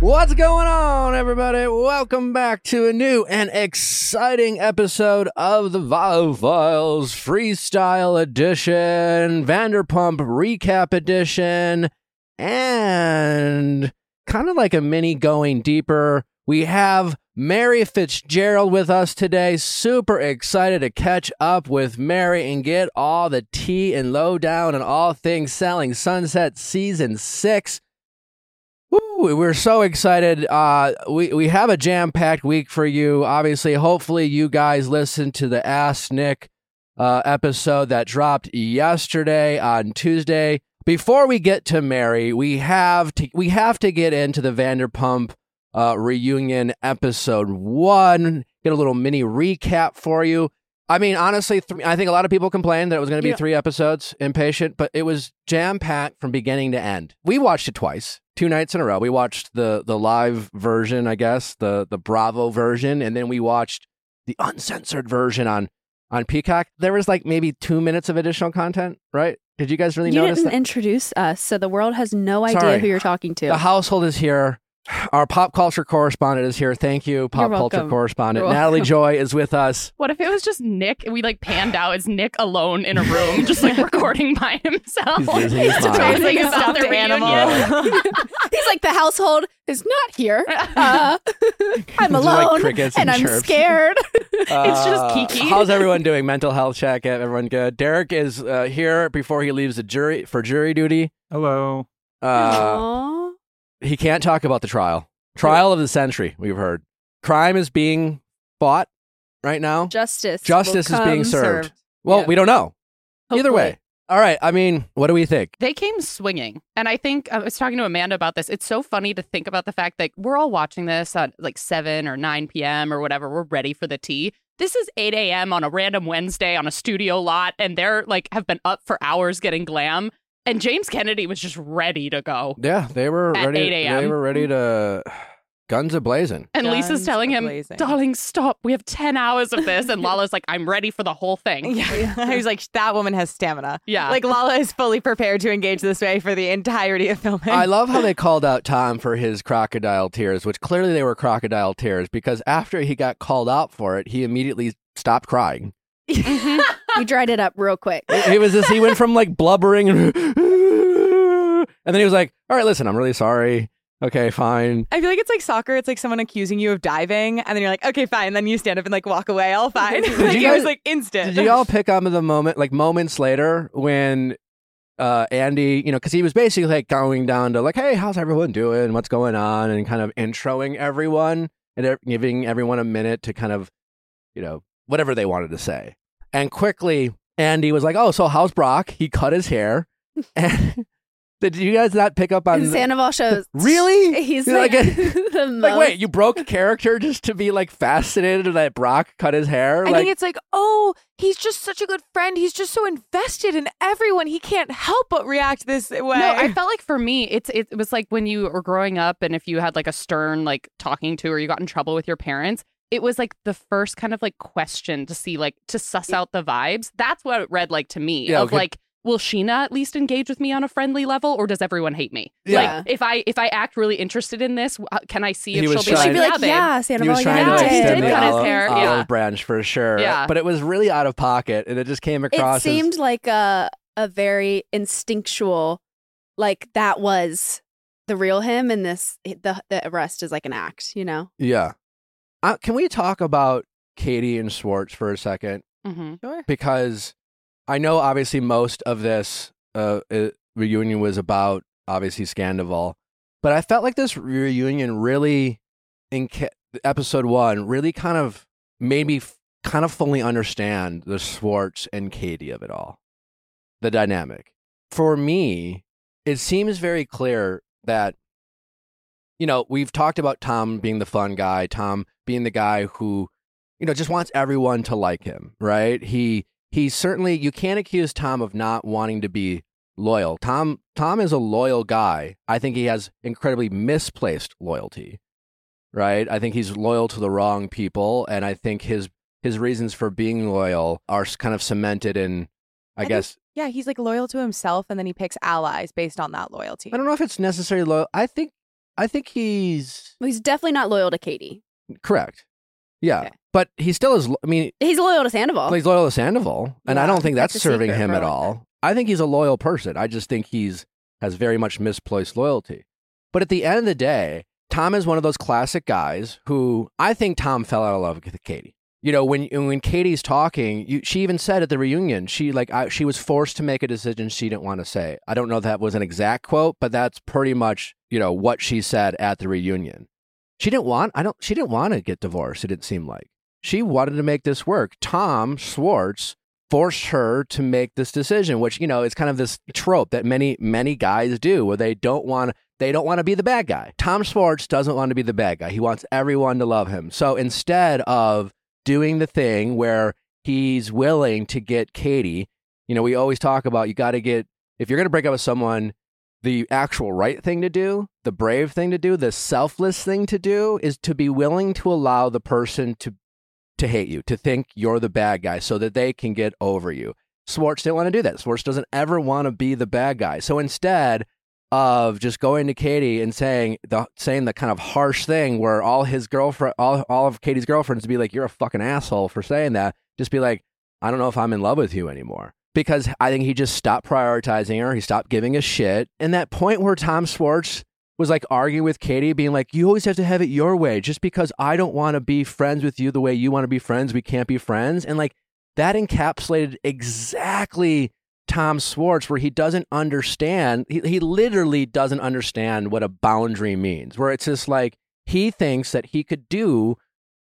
What's going on, everybody? Welcome back to a new and exciting episode of the Viall Files Freestyle Edition, Vanderpump Recap Edition, and kind of like a mini going deeper. We have Mary Fitzgerald with us today. Super excited to catch up with Mary and get all the tea and lowdown and all things selling Sunset Season 6. Woo, we're so excited. Uh, we, we have a jam packed week for you. Obviously, hopefully, you guys listened to the Ask Nick uh, episode that dropped yesterday on Tuesday. Before we get to Mary, we have to we have to get into the Vanderpump uh, reunion episode one. Get a little mini recap for you. I mean, honestly, th- I think a lot of people complained that it was going to be Yeah. three episodes, impatient, but it was jam packed from beginning to end. We watched it twice, two nights in a row. We watched the the live version, I guess, the the Bravo version, and then we watched the uncensored version on on Peacock. There was like maybe two minutes of additional content, right? Did you guys really You notice didn't that? introduce us, so the world has no idea Sorry. who you're talking to. The household is here. Our pop culture correspondent is here. Thank you, pop culture welcome. correspondent. You're Natalie. Joy is with us. What if it was just Nick and we like panned out as Nick alone in a room, just like recording by himself? He's losing his Just mind. talking Like a about stuffed the animal. He's like, the household is not here. Uh, I'm Just like alone, crickets and, and I'm chirps. scared. It's just Uh, Kiki. How's everyone doing? Mental health check. Everyone good? Derek is uh, here before he leaves the jury for jury duty. Hello. Uh, Aw. He can't talk about the trial. Trial of the century. We've heard crime is being fought right now. Justice. Justice is being come. served. Well, Yeah. we don't know. Either way. All right. I mean, what do we think? They came swinging. And I think I was talking to Amanda about this. It's so funny to think about the fact that we're all watching this at like 7 or 9 p.m. or whatever. We're ready for the tea. This is 8 a.m. on a random Wednesday on a studio lot, and they're like have been up for hours getting glam. And James Kennedy was just ready to go. Yeah, they were At ready. 8 a.m.. They were ready to guns a blazing. And Lisa's telling him, a-blazing. darling, stop. We have 10 hours of this. And Lala's like, I'm ready for the whole thing. Yeah. I was like, that woman has stamina. Yeah. Like Lala is fully prepared to engage this way for the entirety of filming. I love how they called out Tom for his crocodile tears, which clearly they were crocodile tears because after he got called out for it, he immediately stopped crying. Mm-hmm. You dried it up real quick. He was just he went from like blubbering and then he was like, "All right, listen, I'm really sorry. Okay, fine." I feel like it's like soccer. It's like someone accusing you of diving, and then you're like, okay, fine. then you stand up and like walk away, all fine. Like, you it was like instant. Did you all pick up on the moment, like moments later, when uh, Andy, you know, because he was basically like going down to like, "Hey, how's everyone doing? What's going on?" and kind of introing everyone and giving everyone a minute to kind of, you know, whatever they wanted to say. And quickly, Andy was like, "Oh, so how's Brock? He cut his hair." And did you guys not pick up on? And Sandoval shows. Really? He's You're like, like the like, wait, you broke character just to be like fascinated that Brock cut his hair? I like, think it's like, oh, he's just such a good friend. He's just so invested in everyone. He can't help but react this way. No, I felt like for me, it's it, was like when you were growing up, and if you had like a stern like talking to, or you got in trouble with your parents, it was like the first kind of like question to see like to suss out the vibes. That's what it read like to me. Yeah, of okay. like, will Scheana at least engage with me on a friendly level, or does everyone hate me? Yeah. Like, if I if I act really interested in this, can I see He if was she'll be like, She'd be yeah, like, babe. yeah, he was you trying to Yeah, he extend did the cut his olive, hair, olive yeah. branch for sure. Yeah. But it was really out of pocket, and it just came across. It seemed as, like a a very instinctual, like that was the real him, and this the the rest is like an act, you know. yeah. Uh, can we talk about Katie and Schwartz for a second? Mhm. Sure. Because I know obviously most of this uh, uh, reunion was about obviously Scandoval, but I felt like this reunion really, in ca- episode one, really kind of made me f- kind of fully understand the Schwartz and Katie of it all, the dynamic. For me, it seems very clear that, you know, we've talked about Tom being the fun guy, Tom being the guy who, you know, just wants everyone to like him, right? He he certainly you can't accuse Tom of not wanting to be loyal. Tom Tom is a loyal guy. I think he has incredibly misplaced loyalty. right? I think he's loyal to the wrong people, and I think his his reasons for being loyal are kind of cemented in, I, I think- guess. Yeah, he's like loyal to himself and then he picks allies based on that loyalty. I don't know if it's necessarily loyal. I think I think he's Well, he's definitely not loyal to Katie. Correct. Yeah, Okay. but he still is. I mean, He's loyal to Sandoval. he's loyal to Sandoval, and I don't think that's that's serving him at all. I think he's a loyal person. I just think he's has very much misplaced loyalty. But at the end of the day, Tom is one of those classic guys who I think Tom fell out of love with Katie. You know, when when Katie's talking, you, she even said at the reunion, she like I, she was forced to make a decision she didn't want to say. I don't know if that was an exact quote, but that's pretty much you know what she said at the reunion. She didn't want. I don't. She didn't want to get divorced. It didn't seem like she wanted to make this work. Tom Schwartz forced her to make this decision, which you know is kind of this trope that many many guys do, where they don't want they don't want to be the bad guy. Tom Schwartz doesn't want to be the bad guy. He wants everyone to love him. So instead of doing the thing where he's willing to get Katie, you know, we always talk about you got to get if you're going to break up with someone, the actual right thing to do, the brave thing to do, the selfless thing to do is to be willing to allow the person to to hate you, to think you're the bad guy so that they can get over you. Schwartz didn't want to do that. Schwartz doesn't ever want to be the bad guy. So instead of just going to Katie and saying the saying the kind of harsh thing where all his girlfriend all, all of Katie's girlfriends would be like, You're a fucking asshole for saying that, just be like, I don't know if I'm in love with you anymore. Because I think he just stopped prioritizing her. He stopped giving a shit. And that point where Tom Schwartz was like arguing with Katie, being like, You always have to have it your way. Just because I don't want to be friends with you the way you want to be friends, we can't be friends. And like that encapsulated exactly Tom Schwartz, where he doesn't understand, he, he literally doesn't understand what a boundary means, where it's just like he thinks that he could do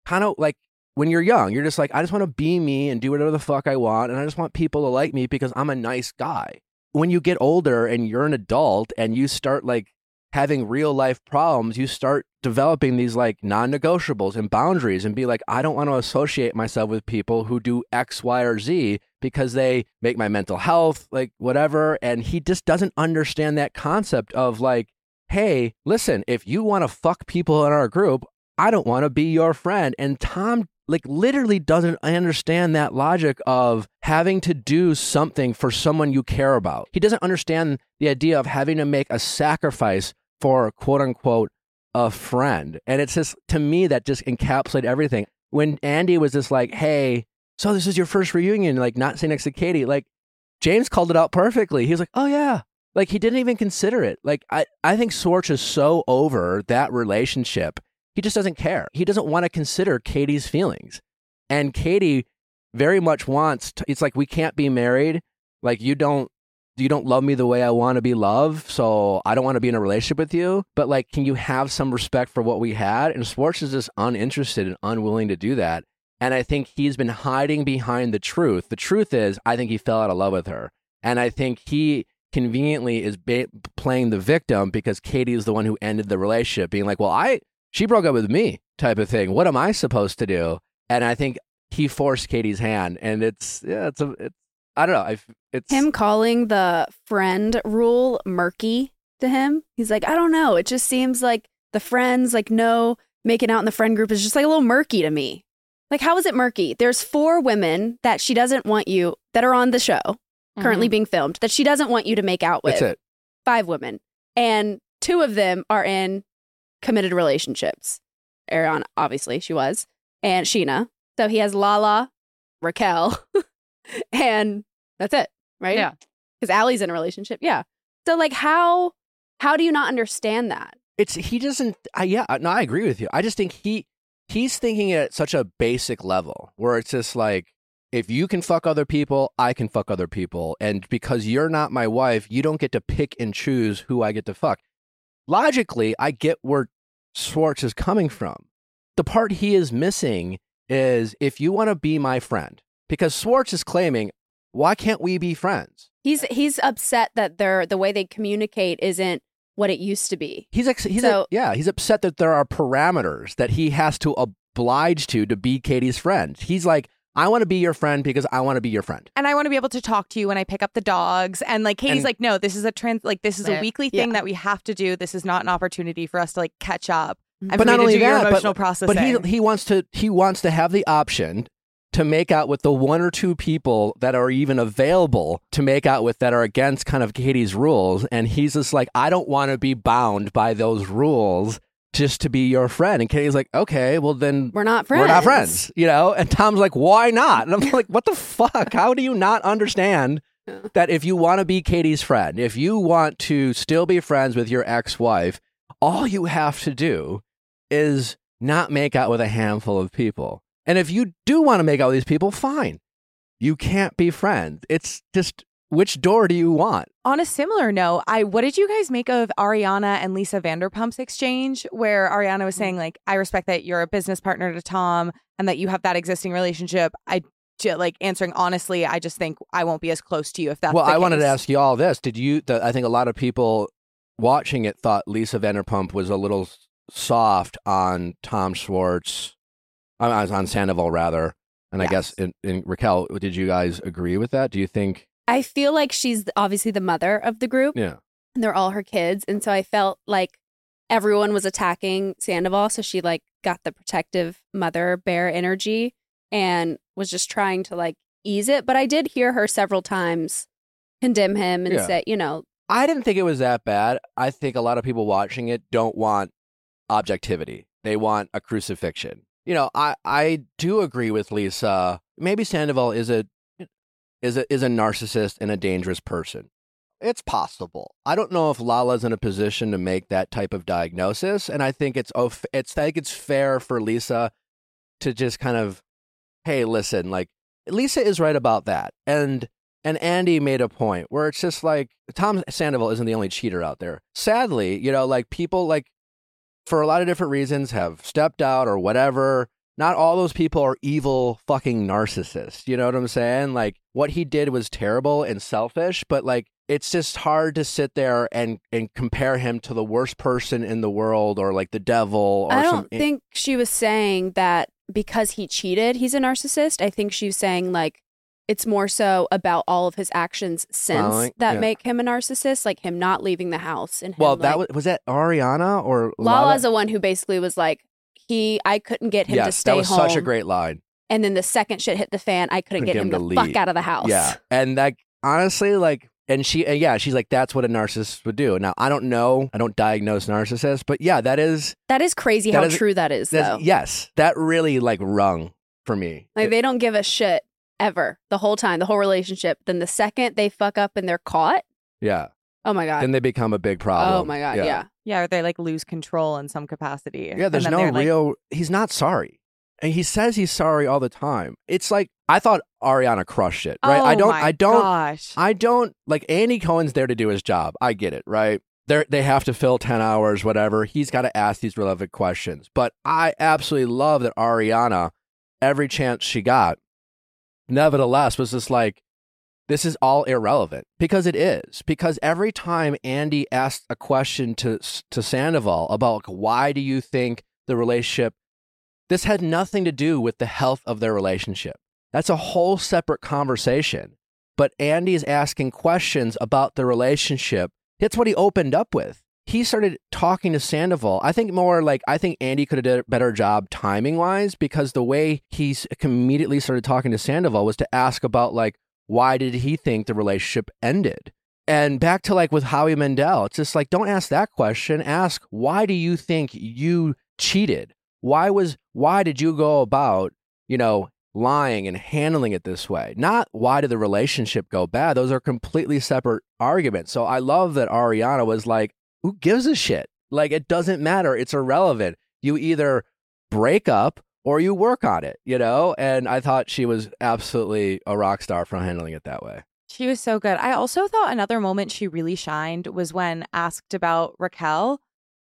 kind of like when you're young, you're just like, I just want to be me and do whatever the fuck I want. And I just want people to like me because I'm a nice guy. When you get older and you're an adult and you start like having real life problems, you start developing these like non negotiables and boundaries and be like, I don't want to associate myself with people who do X, Y, or Z because they make my mental health like whatever. And he just doesn't understand that concept of like, hey, listen, if you want to fuck people in our group, I don't want to be your friend. And Tom like literally doesn't understand that logic of having to do something for someone you care about. He doesn't understand the idea of having to make a sacrifice for quote unquote a friend. And it's just to me that just encapsulated everything. When Andy was just like, "Hey, so this is your first reunion, like not sitting next to Katie," like James called it out perfectly. He was like, "Oh yeah." Like he didn't even consider it. Like I, I think Schwartz is so over that relationship he just doesn't care. He doesn't want to consider Katie's feelings. And Katie very much wants to, it's like we can't be married. Like you don't you don't love me the way I want to be loved, so I don't want to be in a relationship with you. But like, can you have some respect for what we had? And Schwartz is just uninterested and unwilling to do that. And I think he's been hiding behind the truth. The truth is, I think he fell out of love with her. And I think he conveniently is ba- playing the victim because Katie is the one who ended the relationship, being like, well, I, she broke up with me type of thing. What am I supposed to do? And I think he forced Katie's hand. And it's, yeah, it's a, it's, I don't know. I, it's Him calling the friend rule murky to him. He's like, I don't know. It just seems like the friends, like, no, making out in the friend group is just like a little murky to me. Like, how is it murky? There's four women that she doesn't want you that are on the show currently mm-hmm. being filmed that she doesn't want you to make out with. That's it. Five women. And two of them are in committed relationships. Ariana, obviously, she was, and Scheana. So he has Lala, Raquel, and that's it, right? Yeah. Because Allie's in a relationship. Yeah. So like how how do you not understand that? it's he doesn't I, yeah no i agree with you i just think he he's thinking at such a basic level where it's just like if you can fuck other people i can fuck other people and because you're not my wife you don't get to pick and choose who i get to fuck logically i get where schwartz is coming from the part he is missing is if you want to be my friend because schwartz is claiming why can't we be friends He's he's upset that they're the way they communicate isn't what it used to be. He's ex- he's So- a- yeah, he's upset that there are parameters that he has to oblige to to be Katie's friend. He's like, I want to be your friend because I want to be your friend. and I want to be able to talk to you when I pick up the dogs. And like Katie's And- like, no, this is a trans like this is a weekly thing Yeah. that we have to do. This is not an opportunity for us to like catch up. Mm-hmm. And But not only that, but- emotional processing. But he he wants to he wants to have the option to make out with the one or two people that are even available to make out with that are against kind of Katie's rules and he's just like I don't want to be bound by those rules just to be your friend and Katie's like okay well then We're not friends. we're not friends you know and Tom's like why not and I'm like what the fuck how do you not understand Yeah. that if you want to be Katie's friend if you want to still be friends with your ex-wife all you have to do is not make out with a handful of people. And if you do want to make out with these people, fine. You can't be friends. It's just which door do you want? On a similar note, I what did you guys make of Ariana and Lisa Vanderpump's exchange where Ariana was saying like I respect that you're a business partner to Tom and that you have that existing relationship. I j- like answering honestly, I just think I won't be as close to you if that's well, I wanted to ask you all this. Did you? The, I think a lot of people watching it thought Lisa Vanderpump was a little soft on Tom Schwartz, on, on Sandoval rather. And I guess in, in Raquel, did you guys agree with that? Do you think? I feel like she's obviously the mother of the group. Yeah. and they're all her kids. And so I felt like everyone was attacking Sandoval. So she like got the protective mother bear energy and was just trying to like ease it. But I did hear her several times condemn him and Yeah. say, you know, I didn't think it was that bad. I think a lot of people watching it don't want objectivity. They want a crucifixion. You know, I, I do agree with Lisa. Maybe Sandoval is a is a is a narcissist and a dangerous person. It's possible. I don't know if Lala's in a position to make that type of diagnosis, and I think it's oh, it's I think it's fair for Lisa to just kind of, hey, listen, like Lisa is right about that, and and Andy made a point where it's just like Tom Sandoval isn't the only cheater out there. Sadly, you know, like people like for a lot of different reasons have stepped out or whatever. Not all those people are evil fucking narcissists. You know what I'm saying? Like what he did was terrible and selfish, but like it's just hard to sit there and and compare him to the worst person in the world or like the devil or I don't some think she was saying that because he cheated, he's a narcissist. I think she was saying like it's more so about all of his actions since Following- that yeah. make him a narcissist, like him not leaving the house and him, Well, that like- was was that Ariana or Lala? Lala's the one who basically was like, he, I couldn't get him yes, to stay that was home. such a great line. and then the second shit hit the fan, I couldn't Couldn't get him, to the leave. fuck out of the house. Yeah, and like honestly, like, and she, and yeah, she's like, that's what a narcissist would do. Now, I don't know, I don't diagnose narcissists, but yeah, that is, That is crazy That how is- true that is, though. yes, that really like rung for me. Like they don't give a shit ever the whole time, the whole relationship. Then the second they fuck up and they're caught, yeah, oh my god, then they become a big oh problem. oh my god, yeah. Yeah, or they like lose control in some capacity. Yeah, there's no they're, like, real. he's not sorry, and he says he's sorry all the time. It's like I thought Ariana crushed it, right? Oh I don't. I don't. Gosh. I don't like Andy Cohen's there to do his job. I get it, right? They they have to fill 10 hours whatever. He's got to ask these relevant questions. But I absolutely love that Ariana every chance she got nevertheless was just like this is all irrelevant because it is because every time Andy asked a question to to Sandoval about like, why do you think the relationship this had nothing to do with the health of their relationship. That's a whole separate conversation but Andy's asking questions about the relationship. That's what he opened up with. He started talking to Sandoval. I think more like I think Andy could have did a better job timing wise because the way he immediately started talking to Sandoval was to ask about like why did he think the relationship ended. And back to like with Howie Mandel, it's just like don't ask that question. Ask why do you think you cheated? Why was why did you go about you know lying and handling it this way. Not why did the relationship go bad? Those are completely separate arguments. So I love that Ariana was like, who gives a shit? Like it doesn't matter. It's irrelevant. You either break up or you work on it, you know? And I thought she was absolutely a rock star for handling it that way. She was so good. I also thought another moment she really shined was when asked about Raquel.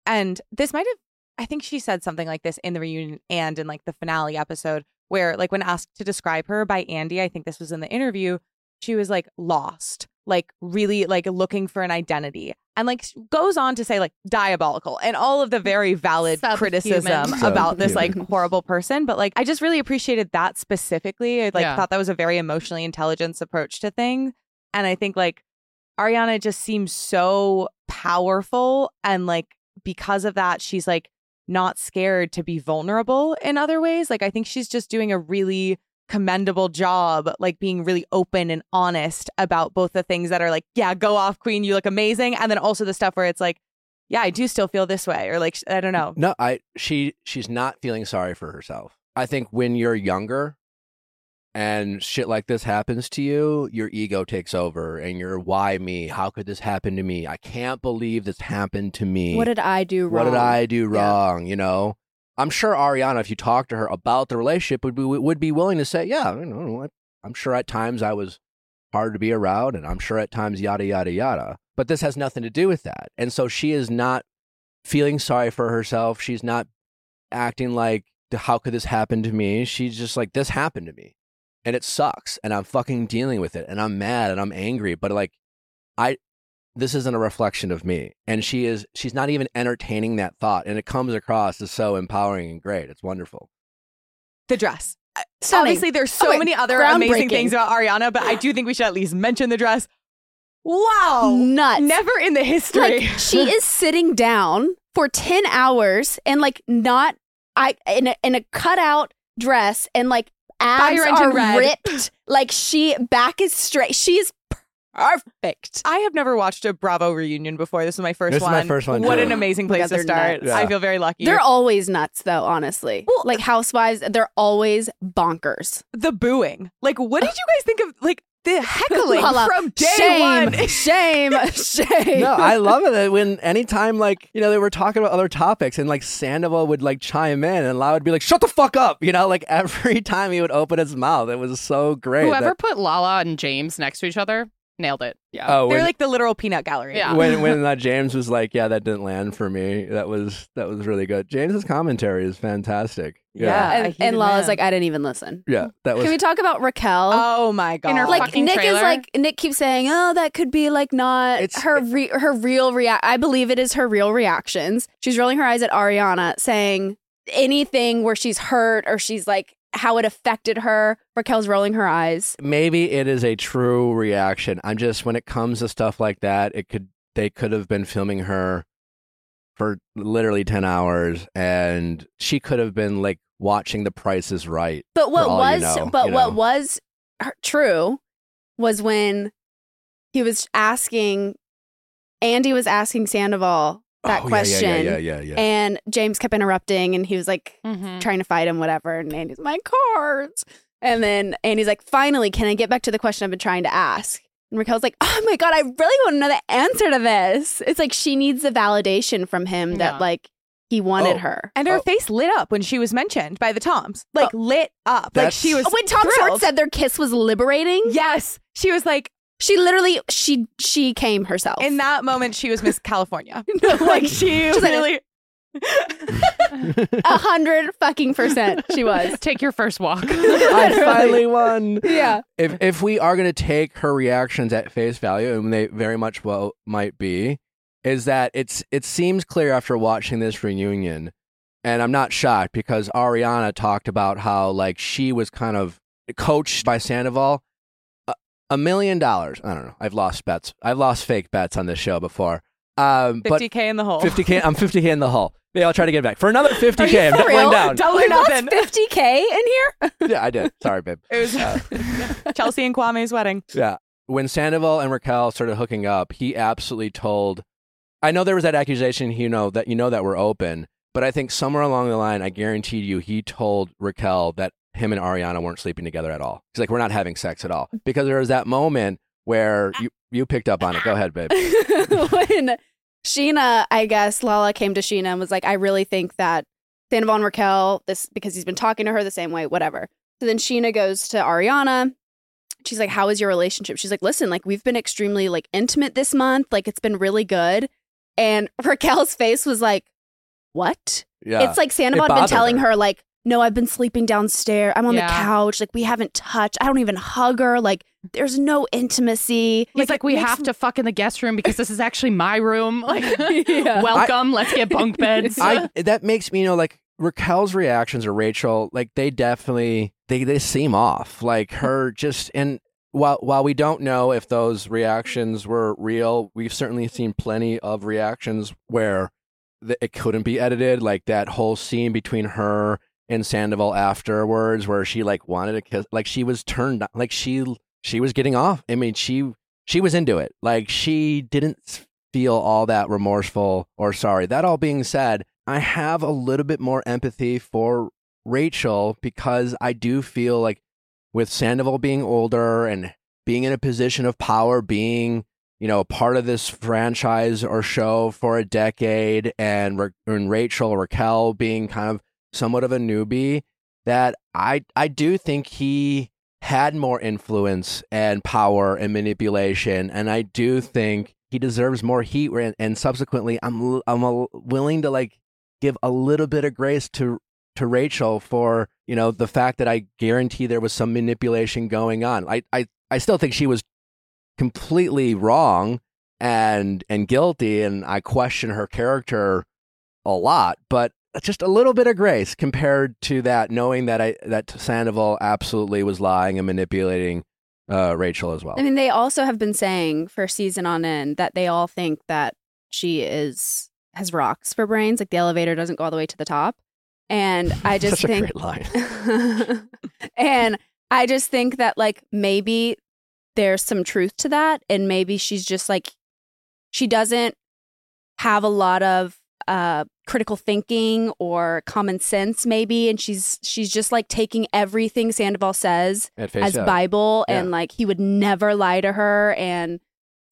And this might have, I think she said something like this in the reunion and in like the finale episode, where like when asked to describe her by Andy, I think this was in the interview, she was like lost, like really like looking for an identity. And like goes on to say like diabolical and all of the very valid Subhuman. criticism about this like horrible person. But like I just really appreciated that specifically. I like Yeah. thought that was a very emotionally intelligent approach to things. And I think like Ariana just seems so powerful. And like because of that, she's like not scared to be vulnerable in other ways. Like I think she's just doing a really commendable job, like being really open and honest about both the things that are like, yeah, go off, queen, you look amazing, and then also the stuff where it's like, yeah, I do still feel this way, or like I don't know. No, I she she's not feeling sorry for herself. I think when you're younger and shit like this happens to you, your ego takes over and you're why me? How could this happen to me? I can't believe this happened to me. What did I do wrong? What did I do Yeah. wrong? You know, I'm sure Ariana, if you talk to her about the relationship, would be would be willing to say, yeah, you know? I'm sure at times I was hard to be around, and I'm sure at times yada yada yada. But this has nothing to do with that, and so she is not feeling sorry for herself. She's not acting like, how could this happen to me? She's just like, this happened to me, and it sucks, and I'm fucking dealing with it, and I'm mad, and I'm angry, but like, I this isn't a reflection of me and she is she's not even entertaining that thought and it comes across as so empowering and great it's wonderful The dress. Uh, so Obviously, there's so Okay, many other amazing things about Ariana, but I do think we should at least mention the dress. Wow. Nuts. Never in the history. Like she is sitting down for 10 hours and like not I in a, in a cutout dress and like abs are red. ripped. Like she back is straight. She is perfect. I have never watched a Bravo reunion before. This is my first This is one. my first one, What too. an amazing place to they're start. nuts. I feel very lucky. They're always nuts though, honestly. Well- like housewives, they're always bonkers. the booing. Like, what did you guys think of like the heckling Lala, from day shame, one? shame, shame. no i love it that when anytime like you know they were talking about other topics and like sandoval would like chime in and lau would be like shut the fuck up you know like every time he would open his mouth it was so great Whoever that- put Lala and James next to each other nailed it. Yeah. oh They're when, like the literal peanut gallery. Yeah. when when uh, james was like yeah that didn't land for me that was that was really good james's commentary is fantastic Yeah. yeah a and, heated and Lala's man. like, I didn't even listen. yeah that was Can we talk about Raquel? Oh my god. In her like fucking Nick trailer? is like Nick keeps saying, "Oh, that could be like not It's- her re- her real react." I believe it is her real reactions. She's rolling her eyes at Ariana, saying anything where she's hurt or she's like how it affected her. Raquel's rolling her eyes. maybe it is a true reaction. I'm just when it comes to stuff like that, it could they could have been filming her for literally 10 hours and she could have been like watching the Price is Right. But what was you know, but you what was true was when he was asking Andy was asking Sandoval that Oh, question. Yeah, yeah, yeah, yeah. yeah. And James kept interrupting and he was like Mhm. trying to fight him, whatever. And Andy's my cards. And then Andy's like, finally, can I get back to the question I've been trying to ask? And Raquel's like, oh my God, I really want to know the answer to this. It's like she needs the validation from him Yeah. that like he wanted Oh. her. and her Oh. face lit up when she was mentioned by the Toms. Like lit up. Like she was Oh, when Tom thrilled. Schwartz said their kiss was liberating, Yes. She was like she literally she she came herself. in that moment she was Miss California. No, like she She's like- really a hundred fucking percent she was. Take your first walk. I finally won. Yeah. If if we are going to take her reactions at face value, and they very much well might be, is that it's it seems clear after watching this reunion, and I'm not shocked because Ariana talked about how like she was kind of coached by Sandoval. A, a million dollars. I don't know. I've lost bets. I've lost fake bets on this show before. Um, 50k in the hole. 50k. I'm 50k in the hole. Maybe I'll try to get it back for another 50k. you I'm for doubling real? down. Double or You lost nothing. 50k in here? yeah, I did. Sorry, babe. It was Chelsea and Kwame's wedding. Yeah. When Sandoval and Raquel started hooking up, he absolutely told. I know there was that accusation, you know, that you know that we're open, but I think somewhere along the line, I guaranteed you, he told Raquel that him and Ariana weren't sleeping together at all. He's like, we're not having sex at all because there was that moment where ah. you you picked up on it. Go ahead, babe. when Scheana, I guess Lala came to Scheana and was like, I really think that Sandoval and Raquel, this because he's been talking to her the same way, whatever. So then Scheana goes to Ariana. She's like, How is your relationship? She's like, Listen, like we've been extremely like intimate this month. Like it's been really good. And Raquel's face was like, What? Yeah. It's like Sandoval It had been telling her. her, like, no, I've been sleeping downstairs. I'm on Yeah. the couch. Like, we haven't touched. I don't even hug her. Like, there's no intimacy. He's like, it we makes have to fuck in the guest room because this is actually my room. Like, Yeah. welcome. let's get bunk beds. I that makes me you know like Raquel's reactions or Rachel like they definitely they they seem off like her just and while while we don't know if those reactions were real we've certainly seen plenty of reactions where it couldn't be edited. Like that whole scene between her and Sandoval afterwards, where she like wanted to kiss, like she was turned, on- like she she was getting off. I mean, she she was into it. Like she didn't feel all that remorseful or sorry. That all being said, I have a little bit more empathy for Rachel because I do feel like with Sandoval being older and being in a position of power, being you know, part of this franchise or show for a decade, and, Ra- and Rachel Raquel being kind of somewhat of a newbie, that I I do think he had more influence and power and manipulation, and I do think he deserves more heat. And, subsequently, I'm I'm a, willing to like give a little bit of grace to to Rachel for you know the fact that I guarantee there was some manipulation going on. I I I still think she was completely wrong and and guilty and I question her character a lot but just a little bit of grace compared to that knowing that I that Sandoval absolutely was lying and manipulating uh, Rachel as well. I mean, they also have been saying for season on end that they all think that she is has rocks for brains, like the elevator doesn't go all the way to the top. And I just think and I just think that like maybe there's some truth to that and maybe she's just like she doesn't have a lot of uh critical thinking or common sense maybe and she's she's just like taking everything Sandoval says as value. bible Yeah. and like he would never lie to her and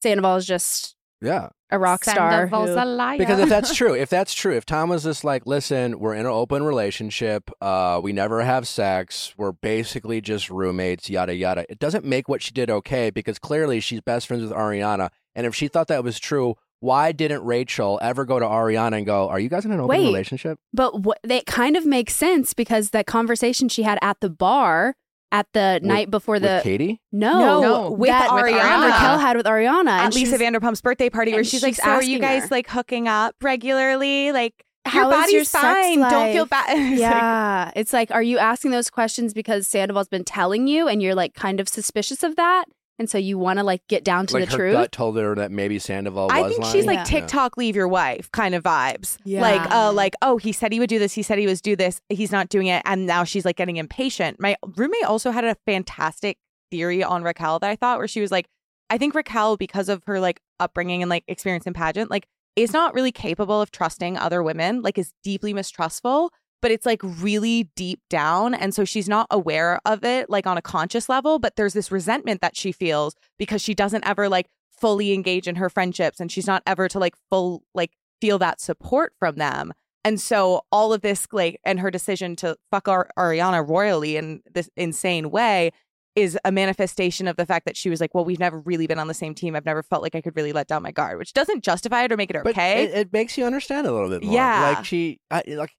Sandoval is just Yeah. a rock star Sandoval's who- a liar. Because if that's true, if that's true, if Tom was just like, listen, we're in an open relationship, uh, we never have sex, we're basically just roommates, yada yada. It doesn't make what she did okay because clearly she's best friends with Ariana. And if she thought that was true, why didn't Rachel ever go to Ariana and go, Are you guys in an open Wait. relationship? But what they kind of makes sense because that conversation she had at the bar at the With- night before the with Katie? no, No, No. with that Ariana. Raquel had with Ariana at and Lisa Vanderpump's birthday party where and she's, like, she's "So are you guys her. like hooking up regularly? Like How your is body's your sex fine. Don't feel bad." It's like, Yeah, it's like, are you asking those questions because Sandoval's been telling you, and you're like kind of suspicious of that, and so you want to like get down to like the her truth? gut told her that maybe Sandoval I was think lying. she's like Yeah. TikTok leave your wife kind of vibes. Yeah. Like, uh, like, oh, he said he would do this. He said he was do this. He's not doing it, and now she's like getting impatient. My roommate also had a fantastic theory on Raquel that I thought, where she was like, I think Raquel, because of her like upbringing and like experience in pageant, like is not really capable of trusting other women. Like, is deeply mistrustful. But it's like really deep down. And so she's not aware of it, like on a conscious level. But there's this resentment that she feels because she doesn't ever like fully engage in her friendships and she's not ever to like full like feel that support from them and so all of this like and her decision to fuck Ar- ariana royally in this insane way is a manifestation of the fact that she was like well we've never really been on the same team i've never felt like i could really let down my guard which doesn't justify it or make it But okay it, it makes you understand a little bit more. Yeah. like she, I, like,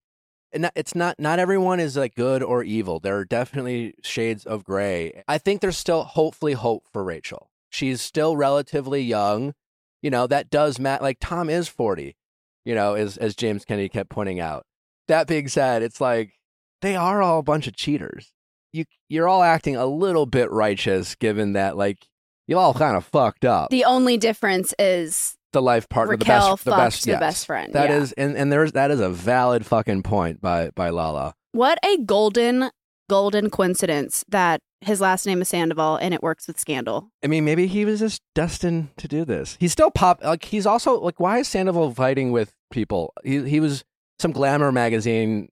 and it's not not everyone is like good or evil. There are definitely shades of gray. I think there's still hopefully hope for Rachel. She's still relatively young. You know that does matter. Like Tom is forty. You know, as as James Kennedy kept pointing out. That being said, it's like they are all a bunch of cheaters. You you're all acting a little bit righteous, given that like you all kind of fucked up. the only difference is the life partner, the best, the fucked best, the best friend, That yeah. is, and and there's that is a valid fucking point by by Lala. what a golden, golden coincidence that his last name is Sandoval and it works with Scandal. I mean, maybe he was just destined to do this. He's still pop. Like he's also like, why is Sandoval fighting with people? He he was some Glamour magazine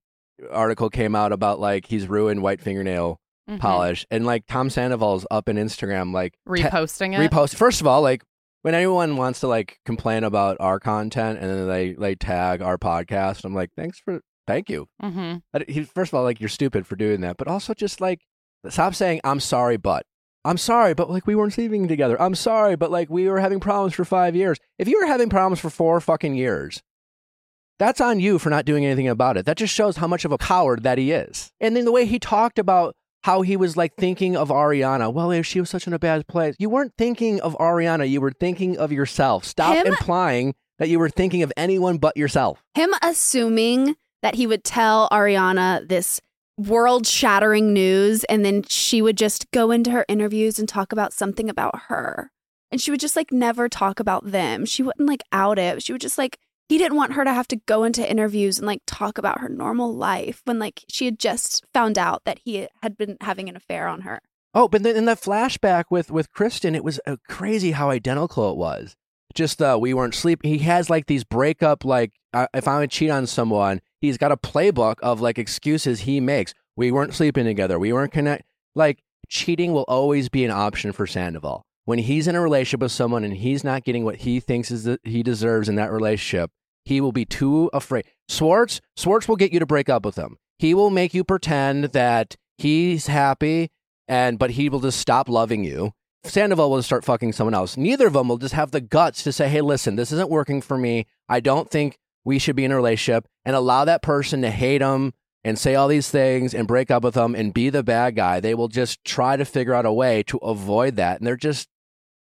article came out about like he's ruined white fingernail Mhm. polish, and like Tom Sandoval's up in Instagram like te- reposting it. repost. First of all, like when anyone wants to like complain about our content and then they they tag our podcast, I'm like, thanks for thank you. Mm-hmm. I- He, first of all, like you're stupid for doing that, but also just like stop saying I'm sorry, but I'm sorry, but like we weren't sleeping together. I'm sorry, but like we were having problems for five years. If you were having problems for four fucking years, that's on you for not doing anything about it. That just shows how much of a coward that he is. And then the way he talked about how he was like thinking of Ariana. Well, if she was such in a bad place, you weren't thinking of Ariana. You were thinking of yourself. Stop Him- implying that you were thinking of anyone but yourself. Him assuming that he would tell Ariana this world shattering news and then she would just go into her interviews and talk about something about her. And she would just like never talk about them. She wouldn't like out it. She would just like he didn't want her to have to go into interviews and like talk about her normal life when like she had just found out that he had been having an affair on her. Oh, but then in the flashback with with Kristen, it was uh, crazy how identical it was. Just uh, we weren't sleeping. He has like these breakup like uh, if I would cheat on someone, he's got a playbook of like excuses he makes. We weren't sleeping together. We weren't connect. Like cheating will always be an option for Sandoval. When he's in a relationship with someone and he's not getting what he thinks is that he deserves in that relationship, he will be too afraid. Schwartz, Schwartz will get you to break up with him. He will make you pretend that he's happy and but he will just stop loving you. Sandoval will start fucking someone else. Neither of them will just have the guts to say, "Hey, listen, this isn't working for me. I don't think we should be in a relationship," and allow that person to hate him and say all these things and break up with them and be the bad guy. They will just try to figure out a way to avoid that, and they're just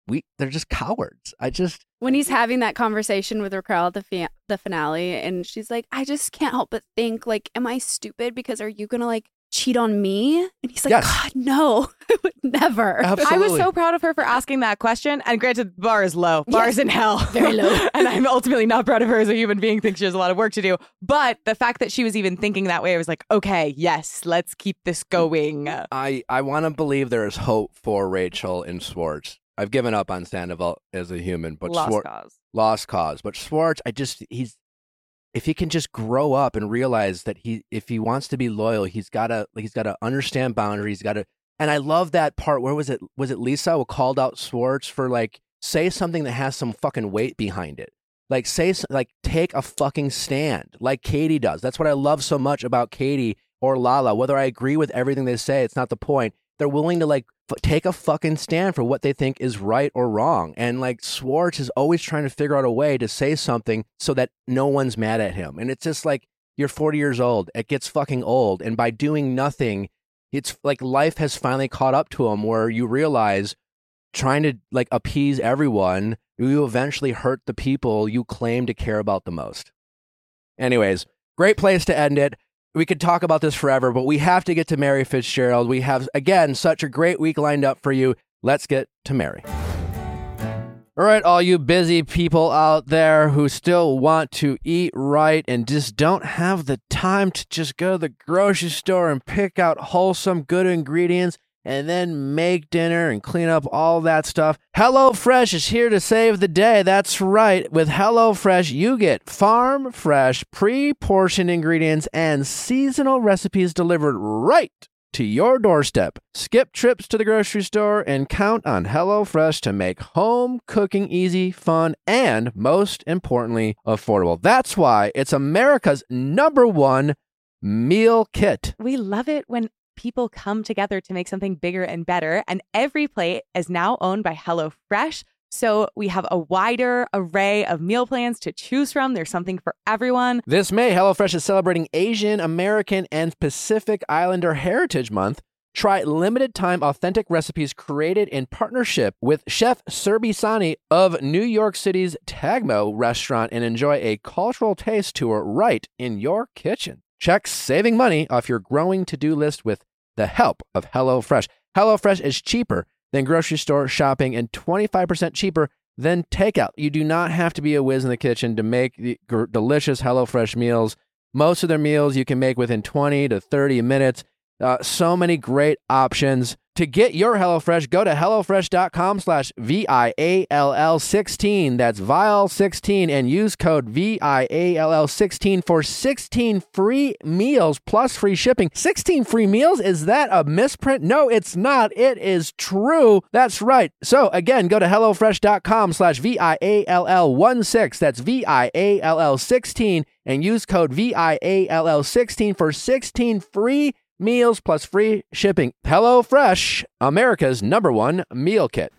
we they're just cowards. I just When he's having that conversation with Raquel at the fi- the finale, and she's like, "I just can't help but think, like, am I stupid? Because are you gonna like cheat on me?" And he's like, Yes. "God, no, I would never." absolutely. I was so proud of her for asking that question. And granted, the bar is low. Bar Yes. is in hell. Very low. and I'm ultimately not proud of her as a human being. Think she has a lot of work to do. But the fact that she was even thinking that way, I was like, okay, yes, let's keep this going. I, I want to believe there is hope for Rachel in Schwartz. I've given up on Sandoval as a human, but Lost Swar- cause. lost cause. But Schwartz, I just he's if he can just grow up and realize that he if he wants to be loyal, he's gotta like he's gotta understand boundaries. He's gotta and I love that part. Where was it? Was it Lisa who called out Schwartz for like say something that has some fucking weight behind it? Like say like take a fucking stand, like Katie does. That's what I love so much about Katie or Lala. Whether I agree with everything they say, it's not the point. They're willing to like take a fucking stand for what they think is right or wrong. And like Schwartz is always trying to figure out a way to say something so that no one's mad at him. And it's just like you're 40 years old. It gets fucking old. And by doing nothing, it's like life has finally caught up to him where you realize trying to like appease everyone, you eventually hurt the people you claim to care about the most. Anyways, great place to end it. We could talk about this forever, but we have to get to Mary Fitzgerald. We have, again, such a great week lined up for you. Let's get to Mary. All right, all you busy people out there who still want to eat right and just don't have the time to just go to the grocery store and pick out wholesome, good ingredients and then make dinner and clean up all that stuff. HelloFresh is here to save the day. That's right. With HelloFresh, you get farm fresh, pre portioned ingredients and seasonal recipes delivered right to your doorstep. Skip trips to the grocery store and count on HelloFresh to make home cooking easy, fun, and most importantly, affordable. That's why it's America's number one meal kit. We love it when people come together to make something bigger and better. And EveryPlate is now owned by HelloFresh. So we have a wider array of meal plans to choose from. There's something for everyone. This May, HelloFresh is celebrating Asian, American, and Pacific Islander Heritage Month. Try limited time authentic recipes created in partnership with Chef Surbhi Sahni of New York City's Tagmo restaurant and enjoy a cultural taste tour right in your kitchen. Check saving money off your growing to do list with the help of HelloFresh. HelloFresh is cheaper than grocery store shopping and 25% cheaper than takeout. You do not have to be a whiz in the kitchen to make the gr- delicious HelloFresh meals. Most of their meals you can make within 20 to 30 minutes. Uh, so many great options. To get your HelloFresh, go to HelloFresh.com slash V-I-A-L-L-16. That's VIAL16 and use code V-I-A-L-L-16 for 16 free meals plus free shipping. 16 free meals? Is that a misprint? No, it's not. It is true. That's right. So again, go to HelloFresh.com slash V-I-A-L-L-16. That's V-I-A-L-L-16 and use code V-I-A-L-L-16 for 16 free meals plus free shipping. HelloFresh, America's number one meal kit.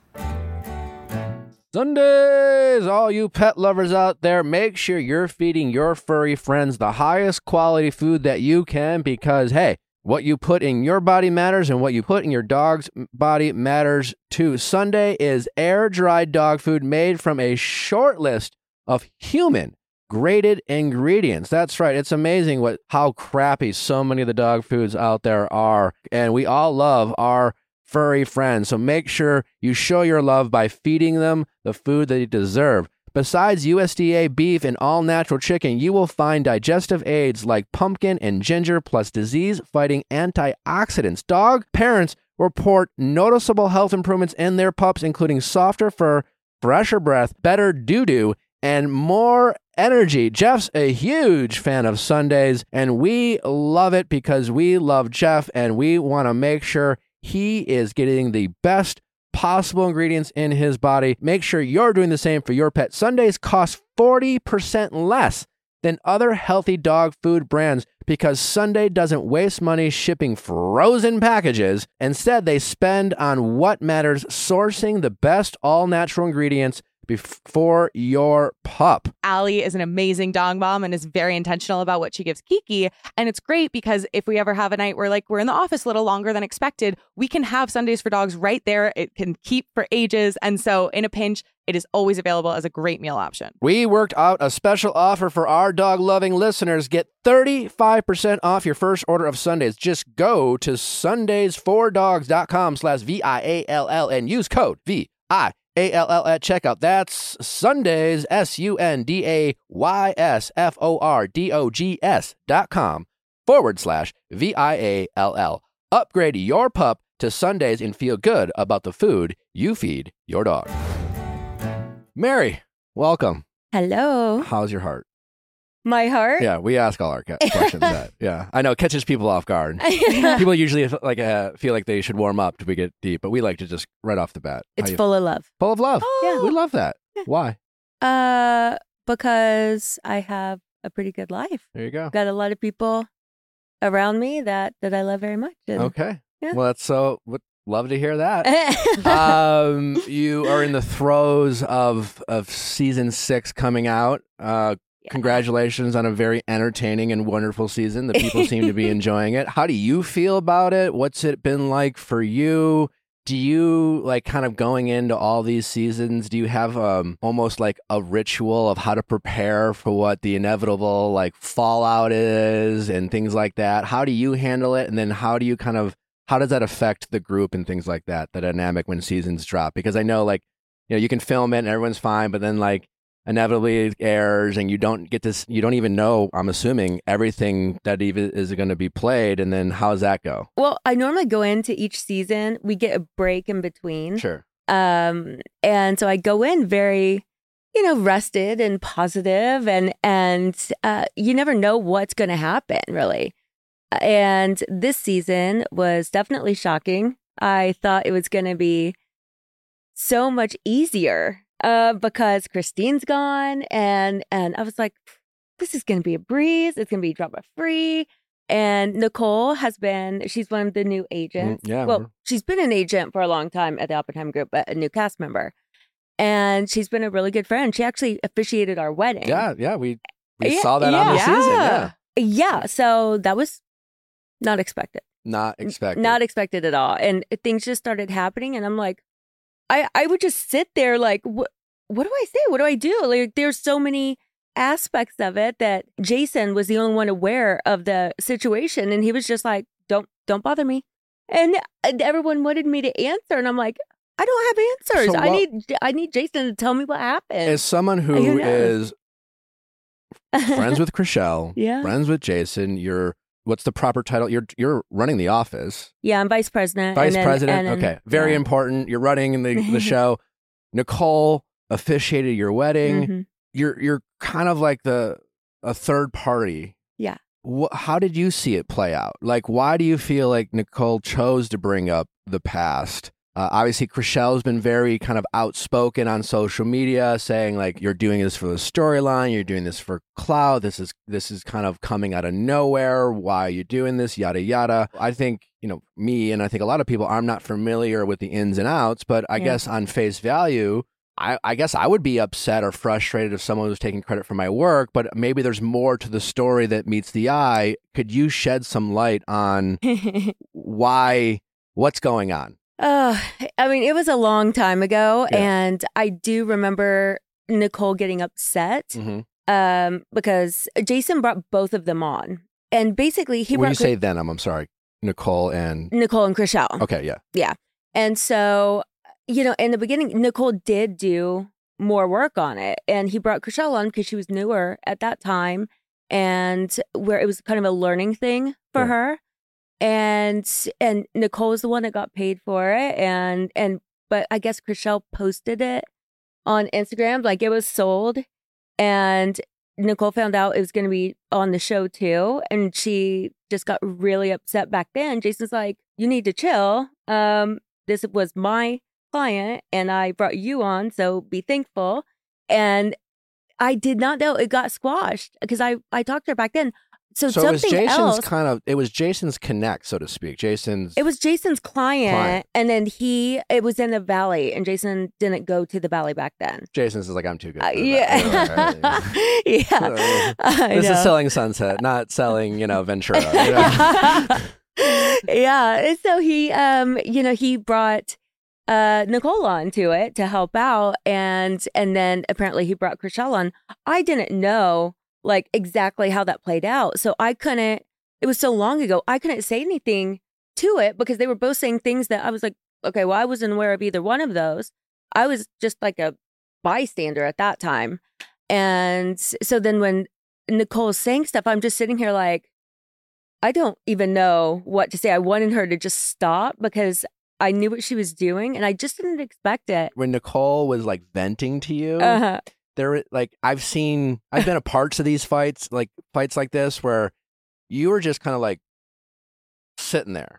Sundays, all you pet lovers out there, make sure you're feeding your furry friends the highest quality food that you can because, hey, what you put in your body matters and what you put in your dog's body matters too. Sunday is air dried dog food made from a short list of human graded ingredients. That's right. It's amazing what how crappy so many of the dog foods out there are. And we all love our furry friends. So make sure you show your love by feeding them the food they deserve. Besides USDA beef and all natural chicken, you will find digestive aids like pumpkin and ginger, plus disease fighting antioxidants. Dog parents report noticeable health improvements in their pups, including softer fur, fresher breath, better doo doo, and more energy. Jeff's a huge fan of Sundays, and we love it because we love Jeff and we want to make sure he is getting the best possible ingredients in his body. Make sure you're doing the same for your pet. Sundays cost 40% less than other healthy dog food brands because Sunday doesn't waste money shipping frozen packages. Instead, they spend on what matters sourcing the best all natural ingredients before your pup. Allie is an amazing dog mom and is very intentional about what she gives Kiki. And it's great because if we ever have a night where like we're in the office a little longer than expected, we can have Sundays for dogs right there. It can keep for ages. And so in a pinch, it is always available as a great meal option. We worked out a special offer for our dog loving listeners. Get 35% off your first order of Sundays. Just go to sundays4dogs.com slash V-I-A-L-L and use code V-I a L L at checkout. That's Sundays, S U N D A Y S F O R D O G S dot com forward slash V I A L L. Upgrade your pup to Sundays and feel good about the food you feed your dog. Mary, welcome. Hello. How's your heart? My heart? Yeah, we ask all our ca- questions. that. Yeah, I know it catches people off guard. People usually like uh, feel like they should warm up to get deep, but we like to just right off the bat. How it's you- full of love. full of love. Yeah. we love that. Why? Uh, because I have a pretty good life. There you go. Got a lot of people around me that that I love very much. and- Okay. Yeah. Well, that's so. Would love to hear that. um, you are in the throes of of season six coming out. Uh. Congratulations on a very entertaining and wonderful season. The people seem to be enjoying it. How do you feel about it? What's it been like for you? Do you like kind of going into all these seasons? Do you have um almost like a ritual of how to prepare for what the inevitable like fallout is and things like that? How do you handle it? And then how do you kind of how does that affect the group and things like that, the dynamic when seasons drop? Because I know like, you know, you can film it and everyone's fine, but then like inevitably it airs and you don't get this, you don't even know, I'm assuming, everything that even is going to be played. And then how does that go? Well, I normally go into each season. We get a break in between. Sure. Um, and so I go in very, you know, rested and positive and and uh, you never know what's going to happen, really. And this season was definitely shocking. I thought it was going to be so much easier uh, because Christine's gone, and and I was like, this is going to be a breeze. It's going to be drama free. And Nicole has been, she's one of the new agents. Mm, yeah, Well, she's been an agent for a long time at the Oppenheim Group, but a new cast member. And she's been a really good friend. She actually officiated our wedding. Yeah. Yeah. We, we Yeah, saw that on the yeah. season. Yeah. Yeah. So that was not expected. Not expected. Not expected at all. And things just started happening. And I'm like, I, I would just sit there like, what, what do I say? What do I do? Like, there's so many aspects of it that Jason was the only one aware of the situation. And he was just like, don't, don't bother me. And uh, and everyone wanted me to answer. And I'm like, I don't have answers. So I need, I need Jason to tell me what happened. As someone Who is friends with Chrishell, Yeah. friends with Jason, you're, what's the proper title? You're, you're running the office. yeah, I'm vice president. Vice then- president. then- okay. Very yeah. important. You're running the, the show. Nicole officiated your wedding. Mhm. You're you're kind of like the a third party. Yeah. Wh- how did you see it play out? Like, why do you feel like Nicole chose to bring up the past? Uh, obviously, Chrishell's been very kind of outspoken on social media, saying like, "You're doing this for the storyline. You're doing this for cloud. This is this is kind of coming out of nowhere. Why are you doing this? Yada yada." I think you know me, and I think a lot of people. I'm not familiar with the ins and outs, but I Yeah. guess on face value, I, I guess I would be upset or frustrated if someone was taking credit for my work, but maybe there's more to the story that meets the eye. Could you shed some light on why, what's going on? Uh, I mean, it was a long time ago, Yeah. and I do remember Nicole getting upset Mhm. um, because Jason brought both of them on, and basically he when brought you say them, I'm, I'm sorry, Nicole and Nicole and Chrishell, okay, yeah, yeah, and so you know, in the beginning, Nicole did do more work on it. And he brought Chrishell on because she was newer at that time and where it was kind of a learning thing for Yeah. her. And and Nicole was the one that got paid for it. And and but I guess Chrishell posted it on Instagram, like it was sold. And Nicole found out it was gonna be on the show too. And she just got really upset back then. Jason's like, You need to chill. Um, this was my client and I brought you on, so be thankful. And I did not know it got squashed because I I talked to her back then. So, So it was something Jason's else. kind of it was Jason's connect, so to speak. Jason's it was Jason's client, Client. and then he it was in the valley, and Jason didn't go to the valley back then. Jason's is like I'm too good. Uh, yeah, yeah. This is selling Sunset, not selling, you know, Ventura. you know? yeah. So he, um, you know, he brought uh Nicole on to it to help out, and and then apparently he brought Chrishell on. I didn't know like exactly how that played out, so I couldn't. It was so long ago, I couldn't say anything to it because they were both saying things that I was like, okay, well, I wasn't aware of either one of those. I was just like a bystander at that time, and so then when Nicole's saying stuff, I'm just sitting here like. I don't even know what to say. I wanted her to just stop because I knew what she was doing and I just didn't expect it. when Nicole was like venting to you, Uh-huh. There like I've seen I've been a parts of these fights, like fights like this where you were just kind of like sitting there,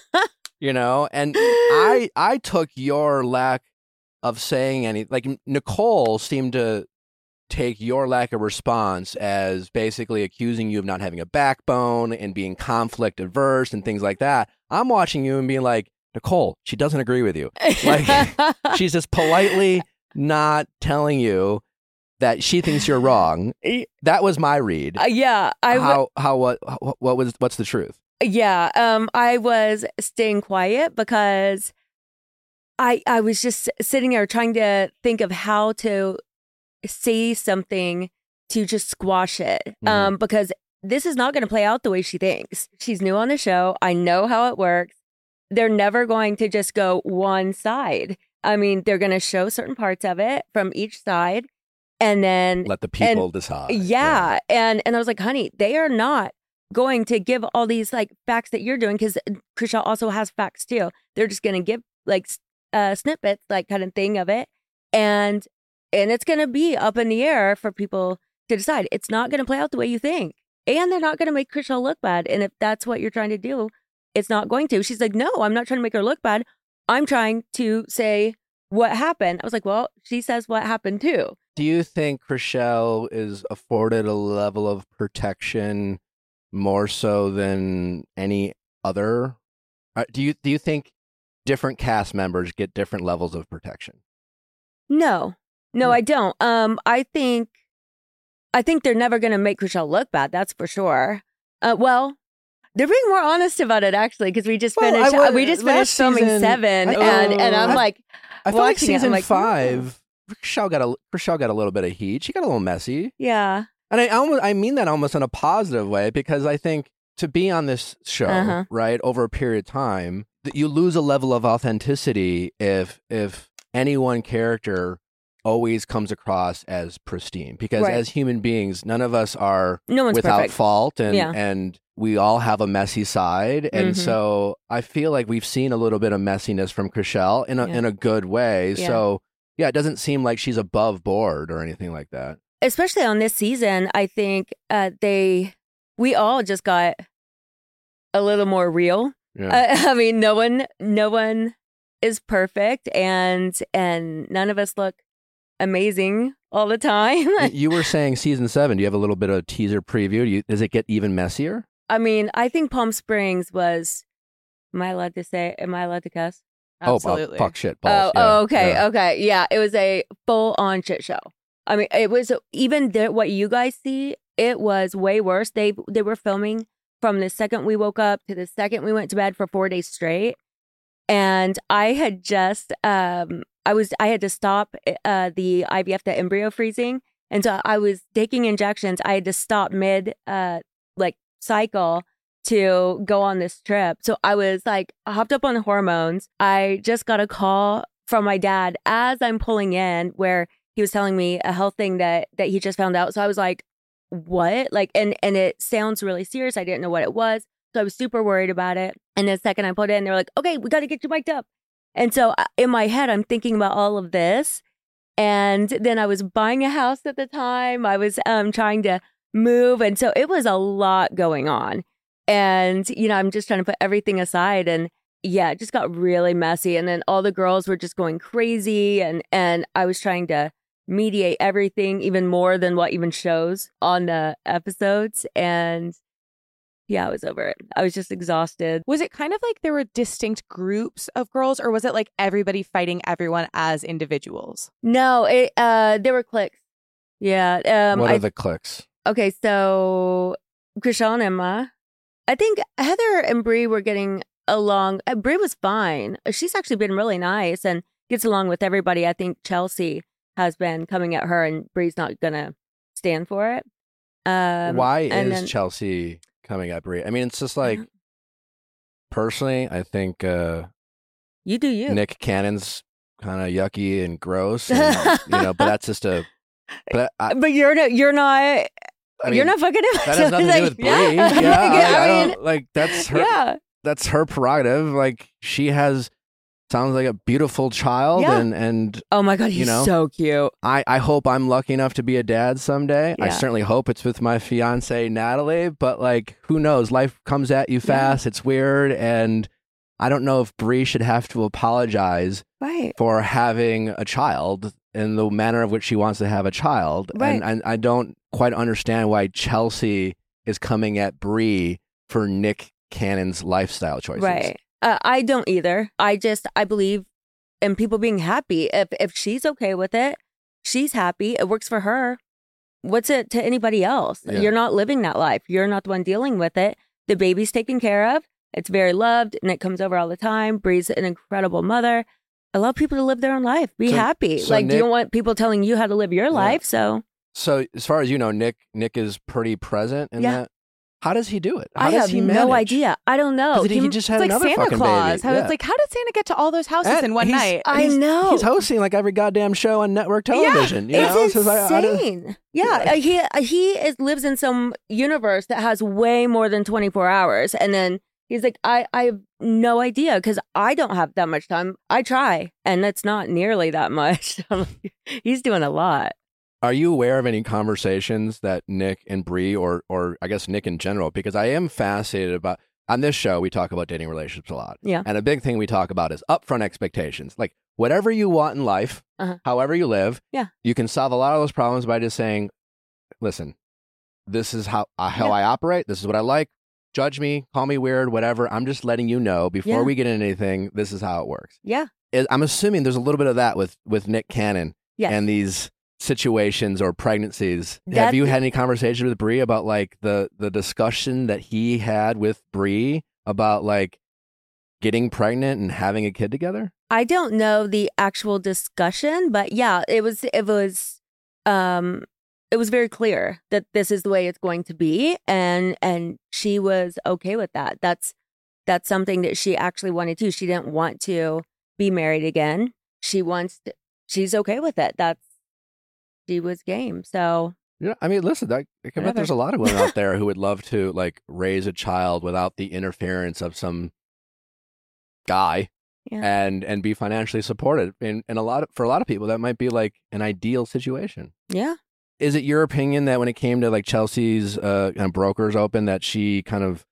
you know, and I I took your lack of saying any like Nicole seemed to take your lack of response as basically accusing you of not having a backbone and being conflict averse and things like that. I'm watching you and being like, Nicole, she doesn't agree with you. Like, She's just politely not telling you that she thinks you're wrong. That was my read. Uh, yeah, I w- how how what what was what's the truth? yeah, um I was staying quiet because I I was just sitting there trying to think of how to say something to just squash it. Mhm. Um because this is not going to play out the way she thinks. She's new on the show. I know how it works. They're never going to just go one side. I mean, they're going to show certain parts of it from each side and then Let the people decide. yeah. And and I was like, honey, they are not going to give all these like facts that you're doing because Chrishell also has facts too. They're just gonna give like uh snippets, like kind of thing of it. And and it's gonna be up in the air for people to decide. It's not gonna play out the way you think. And they're not gonna make Chrishell look bad. And if that's what you're trying to do, it's not going to. She's like, No, I'm not trying to make her look bad. I'm trying to say what happened. I was like, Well, she says what happened too. Do you think Chrishell is afforded a level of protection more so than any other? Uh, do you do you think different cast members get different levels of protection? No, no, Hmm. I don't. Um, I think, I think they're never going to make Chrishell look bad. That's for sure. Uh, well, they're being more honest about it actually because we just Well, finished. would- we just finished filming season- seven, I- and and I'm I- like, I feel like watching it, season like, five, Chrishell got a Chrishell got a little bit of heat. She got a little messy. yeah, And I almost I mean that almost in a positive way because I think to be on this show, Uh-huh. right, over a period of time, that you lose a level of authenticity if if any one character always comes across as pristine. Because Right. as human beings, none of us are no one's without perfect. fault and Yeah. and we all have a messy side. And Mhm. so I feel like we've seen a little bit of messiness from Chrishell in a Yeah. in a good way. Yeah. So yeah, it doesn't seem like she's above board or anything like that. Especially on this season, I think uh, they, we all just got a little more real. Yeah. I, I mean, no one, no one is perfect, and and none of us look amazing all the time. You were saying season seven. Do you have a little bit of teaser preview? Do you, does it get even messier? I mean, I think Palm Springs was. Am I allowed to say? Am I allowed to cuss? Absolutely. Oh, fuck shit. Oh, Balls. oh, Yeah, okay, yeah. okay, yeah. It was a full on shit show. I mean, it was even the, what you guys see. It was way worse. They they were filming from the second we woke up to the second we went to bed for four days straight, and I had just um I was I had to stop uh the IVF the embryo freezing, and so I was taking injections. I had to stop mid uh like cycle to go on this trip. So I was like hopped up on hormones. I just got a call from my dad as I'm pulling in where he was telling me a health thing that that he just found out. So I was like, what? Like, and and it sounds really serious. I didn't know what it was, so I was super worried about it. And the second I it in, they were like, okay, we got to get you mic'd up. And so uh, in my head, I'm thinking about all of this. And then I was buying a house at the time. I was um, trying to move. And so it was a lot going on. And, you know, I'm just trying to put everything aside. And yeah, it just got really messy. And then all the girls were just going crazy. And, and I was trying to mediate everything even more than what even shows on the episodes. And yeah, I was over it. I was just exhausted. Was it kind of like there were distinct groups of girls, or was it like everybody fighting everyone as individuals? No, it, uh, there were cliques. Yeah. Um, what I are the cliques? Okay, so Chrishell and Emma. I think Heather and Bre were getting along. Uh, Bre was fine. She's actually been really nice and gets along with everybody. I think Chelsea has been coming at her, and Bre's not gonna stand for it. Um, Why is then- Chelsea coming at Bre? I mean, it's just like personally, I think uh, You do you. Nick Cannon's kind of yucky and gross, and, you know. But that's just a. But I, but you're not. You're not. I you're not fucking him. That has nothing to do with Bre. Yeah, Yeah, Like, I, I mean, like that's her. yeah. That's her prerogative. Like she has sounds like a beautiful child, Yeah. and and Oh my god, he's You know? so cute. I I hope I'm lucky enough to be a dad someday. I certainly hope it's with my fiance Natalie. But like, who knows? Life comes at you fast. It's weird, and I don't know if Bre should have to apologize Right. for having a child in the manner of which she wants to have a child. Right. And, and I don't quite understand why Chelsea is coming at Bre for Nick Cannon's lifestyle choices. Right. Uh, I don't either. I just I believe in people being happy. If if she's okay with it, she's happy. It works for her. What's it to anybody else? Yeah. You're not living that life. You're not the one dealing with it. The baby's taken care of. It's very loved, and it comes over all the time. Bre's an incredible mother. Allow people to live their own life. Be So- happy. so like, do you don't want people telling you how to live your Yeah. life? So So as far as you know, Nick Nick is pretty present in Yeah. that. How does he do it? How I have no idea. I don't know. he, he just had It's like another Santa fucking Claus. baby. How Yeah. it's like, how did Santa get to all those houses And in one night? I know. He's hosting like every goddamn show on network television. you know? It's So don't- insane. yeah, uh, he he is, lives in some universe that has way more than twenty four hours, and then he's like, I I have no idea because I don't have that much time. I try, and that's not nearly that much. Like, he's doing a lot. Are you aware of any conversations that Nick and Bre, or or I guess Nick in general, because I am fascinated about on this show we talk about dating relationships a lot. Yeah. And a big thing we talk about is upfront expectations. Like whatever you want in life, Uh-huh. however you live, Yeah. you can solve a lot of those problems by just saying, "Listen, this is how uh, how Yeah. I operate. This is what I like. Judge me, call me weird, whatever. I'm just letting you know before Yeah. we get into anything. This is how it works." Yeah, I'm assuming there's a little bit of that with with Nick Cannon Yes. and these situations or pregnancies. Have you had any conversation with Bre about like the the discussion that he had with Bre about like getting pregnant and having a kid together? I don't know the actual discussion, but yeah, it was it was um it was very clear that this is the way it's going to be and and she was okay with that. That's that's something that she actually wanted to. She didn't want to be married again. She wants to, she's okay with it. That's she was game. So, Yeah, I mean, listen, I, I bet there's a lot of women out there who would love to like raise a child without the interference of some guy Yeah. and and be financially supported. And and a lot of, for a lot of people that might be like an ideal situation. yeah. Is it your opinion that when it came to like Chelsea's uh, kind of brokers open that she kind of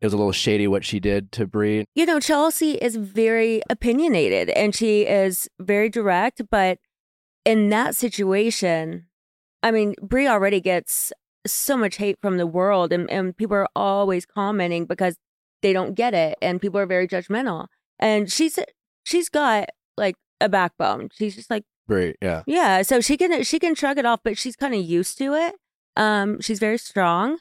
it was a little shady what she did to Bre? You know, Chelsea is very opinionated and she is very direct, but in that situation, I mean, Bre already gets so much hate from the world and, and people are always commenting because they don't get it and people are very judgmental. And she's she's got like a backbone. She's just like Bre, yeah. yeah, so she can she can shrug it off, but she's kind of used to it. Um, she's very strong,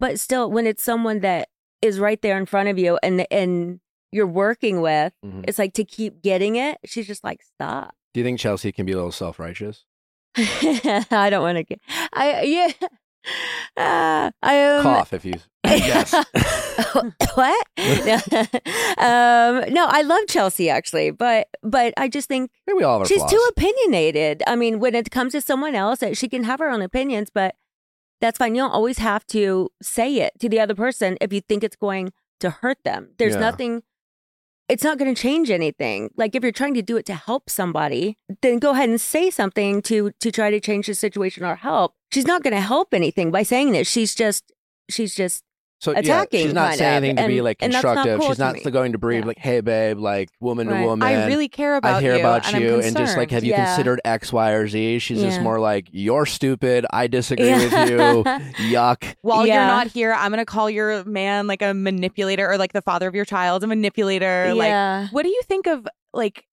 but still, when it's someone that is right there in front of you and and you're working with, Mhm. it's like to keep getting it. She's just like, stop. Do you think Chelsea can be a little self righteous? I don't want to get. I yeah. Uh, I um, Cough if you. yes. what? um, no, I love Chelsea actually, but but I just think we all she's flaws. too opinionated. I mean, when it comes to someone else, uh, she can have her own opinions, but that's fine. You don't always have to say it to the other person if you think it's going to hurt them. There's Yeah. nothing. It's not going to change anything. Like if you're trying to do it to help somebody, then go ahead and say something to to try to change the situation or help. She's not going to help anything by saying this. She's just she's just so yeah, attacking, she's not saying of, anything to be like and that's not constructive. cool she's not me. going to breathe Yeah. like, "Hey, babe, like woman Right. to woman." I really care about I hear you. about and I'm you, and just like, have you Yeah. considered X, Y, or Z? She's just more like, "You're stupid. I disagree Yeah. with you. Yuck." While you're not here, I'm gonna call your man like a manipulator or like the father of your child a manipulator. Like, what do you think of like?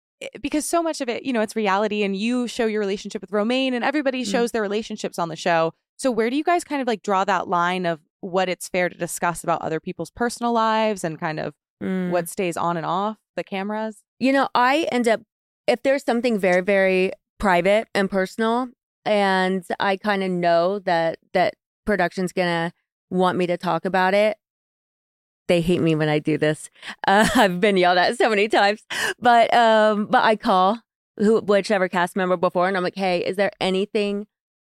Because so much of it, you know, it's reality, and you show your relationship with Romain, and everybody Mm. shows their relationships on the show. So, where do you guys kind of like draw that line of what it's fair to discuss about other people's personal lives and kind of Mm. what stays on and off the cameras? You know, I end up if there's something very very private and personal and I kind of know that that production's to want me to talk about it. They hate me when I do this. Uh, I've been yelled at so many times. But um but I call who whichever cast member before and I'm like, "Hey, is there anything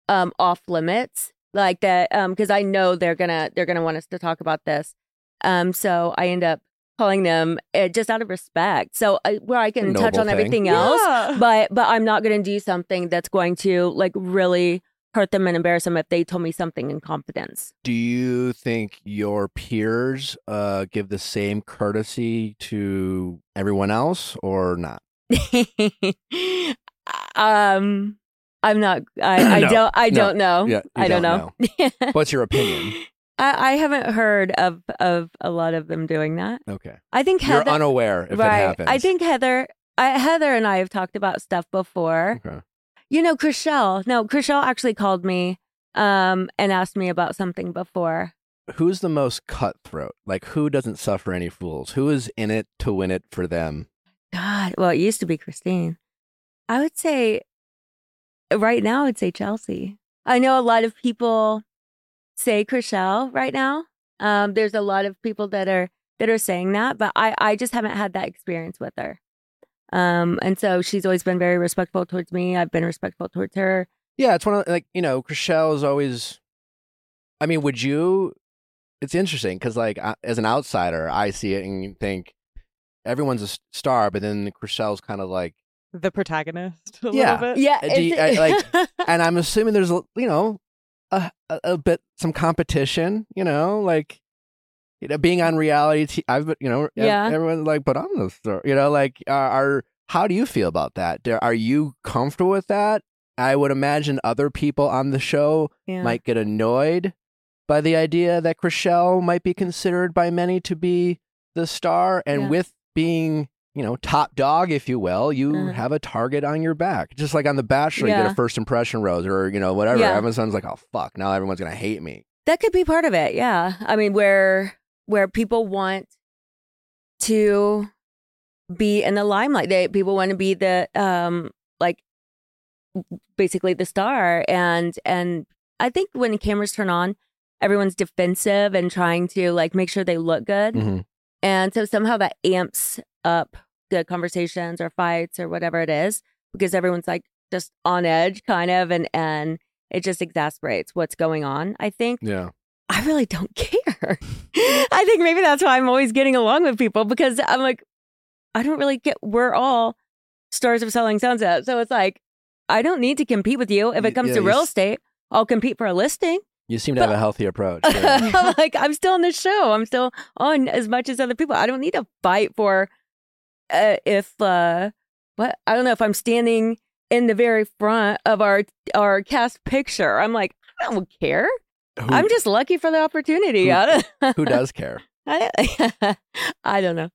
um off limits?" Like that um cuz I know they're going to they're going to want us to talk about this. Um so I end up calling them uh, just out of respect. So I, where I can A touch on thing. everything else, Yeah. but but I'm not going to do something that's going to like really hurt them and embarrass them if they told me something in confidence. Do you think your peers uh, give the same courtesy to everyone else, or not? um, I'm not. I, I No, don't. I no. don't know. Yeah, I don't, don't know. What's your opinion? I, I haven't heard of of a lot of them doing that. Okay, I think you're Heather. unaware if right. it happens. I think Heather. I, Heather and I have talked about stuff before. Okay. You know, Chrishell. No, Chrishell actually called me um and asked me about something before. Who's the most cutthroat? Like, who doesn't suffer any fools? Who is in it to win it for them? God, well, it used to be Christine. I would say right now, I'd say Chelsea. I know a lot of people say Chrishell right now. Um, there's a lot of people that are that are saying that, but I I just haven't had that experience with her. Um, and so she's always been very respectful towards me. I've been respectful towards her. Yeah, it's one of like you know, Chrishell is always. I mean, would you? It's interesting because, like, I- as an outsider, I see it and think everyone's a star, but then Chrishell's kind of like, The protagonist, a Yeah. little bit. Yeah, Uh, do you- it's- I- like, and I'm assuming there's a you know, a, a, a bit some competition, you know, like. You know, being on reality, t- I've been, you know, Yeah. everyone's like, but I'm the star, you know, like, are, are how do you feel about that? Are you comfortable with that? I would imagine other people on the show yeah. might get annoyed by the idea that Chrishell might be considered by many to be the star. And Yeah. with being, you know, top dog, if you will, you Uh-huh. have a target on your back. Just like on The Bachelor, you get a first impression rose or, you know, whatever. Yeah. Everyone's like, oh, fuck, now everyone's going to hate me. That could be part of it. Yeah. I mean, where where people want to be in the limelight. They people want to be the um like basically the star and and I think when the cameras turn on, everyone's defensive and trying to like make sure they look good. Mhm. And so somehow that amps up the conversations or fights or whatever it is because everyone's like just on edge kind of and and it just exasperates what's going on, I think. Yeah. I really don't care. I think maybe that's why I'm always getting along with people because I'm like, I don't really get, we're all stars of selling sunset. So it's like, I don't need to compete with you. If it comes yeah, to real estate, I'll compete for a listing. You seem to have a healthy approach. Like, I'm still on the show. I'm still on as much as other people. I don't need to fight for uh, if, uh, what, I don't know if I'm standing in the very front of our our cast picture. I'm like, I don't care. who, I'm just lucky for the opportunity. who- I don't, who does care? I, I don't know.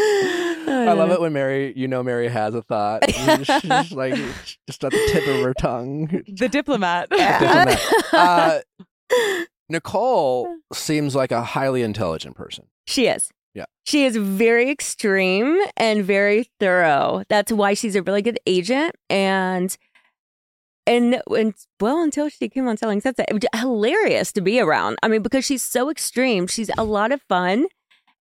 I love it when Mary, you know, Mary has a thought. She's just like, just at the tip of her tongue. The diplomat. Diplomat. Uh, Nicole seems like a highly intelligent person. she is. Yeah. She is very extreme and very thorough. That's why she's a really good agent. And and and well until she came on Selling Sunset, it was hilarious to be around. I mean, because she's so extreme, she's a lot of fun,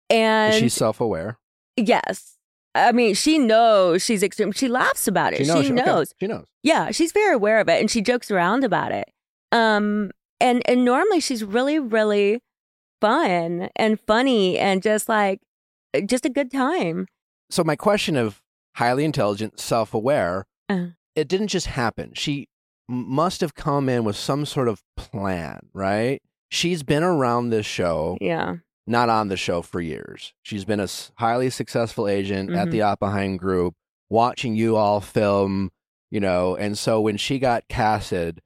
and She's self aware. yes, I mean she knows she's extreme. She laughs about it. She knows. She okay, knows. She knows. Yeah, she's very aware of it, and she jokes around about it. Um, and and normally she's really really fun and funny and just like just a good time. So my question of highly intelligent, self aware, Uh. it didn't just happen. She must have come in with some sort of plan, right? She's been around this show, Yeah, not on the show for years. She's been a highly successful agent at Mhm. the Oppenheim Group, watching you all film, you know, and so when she got casted,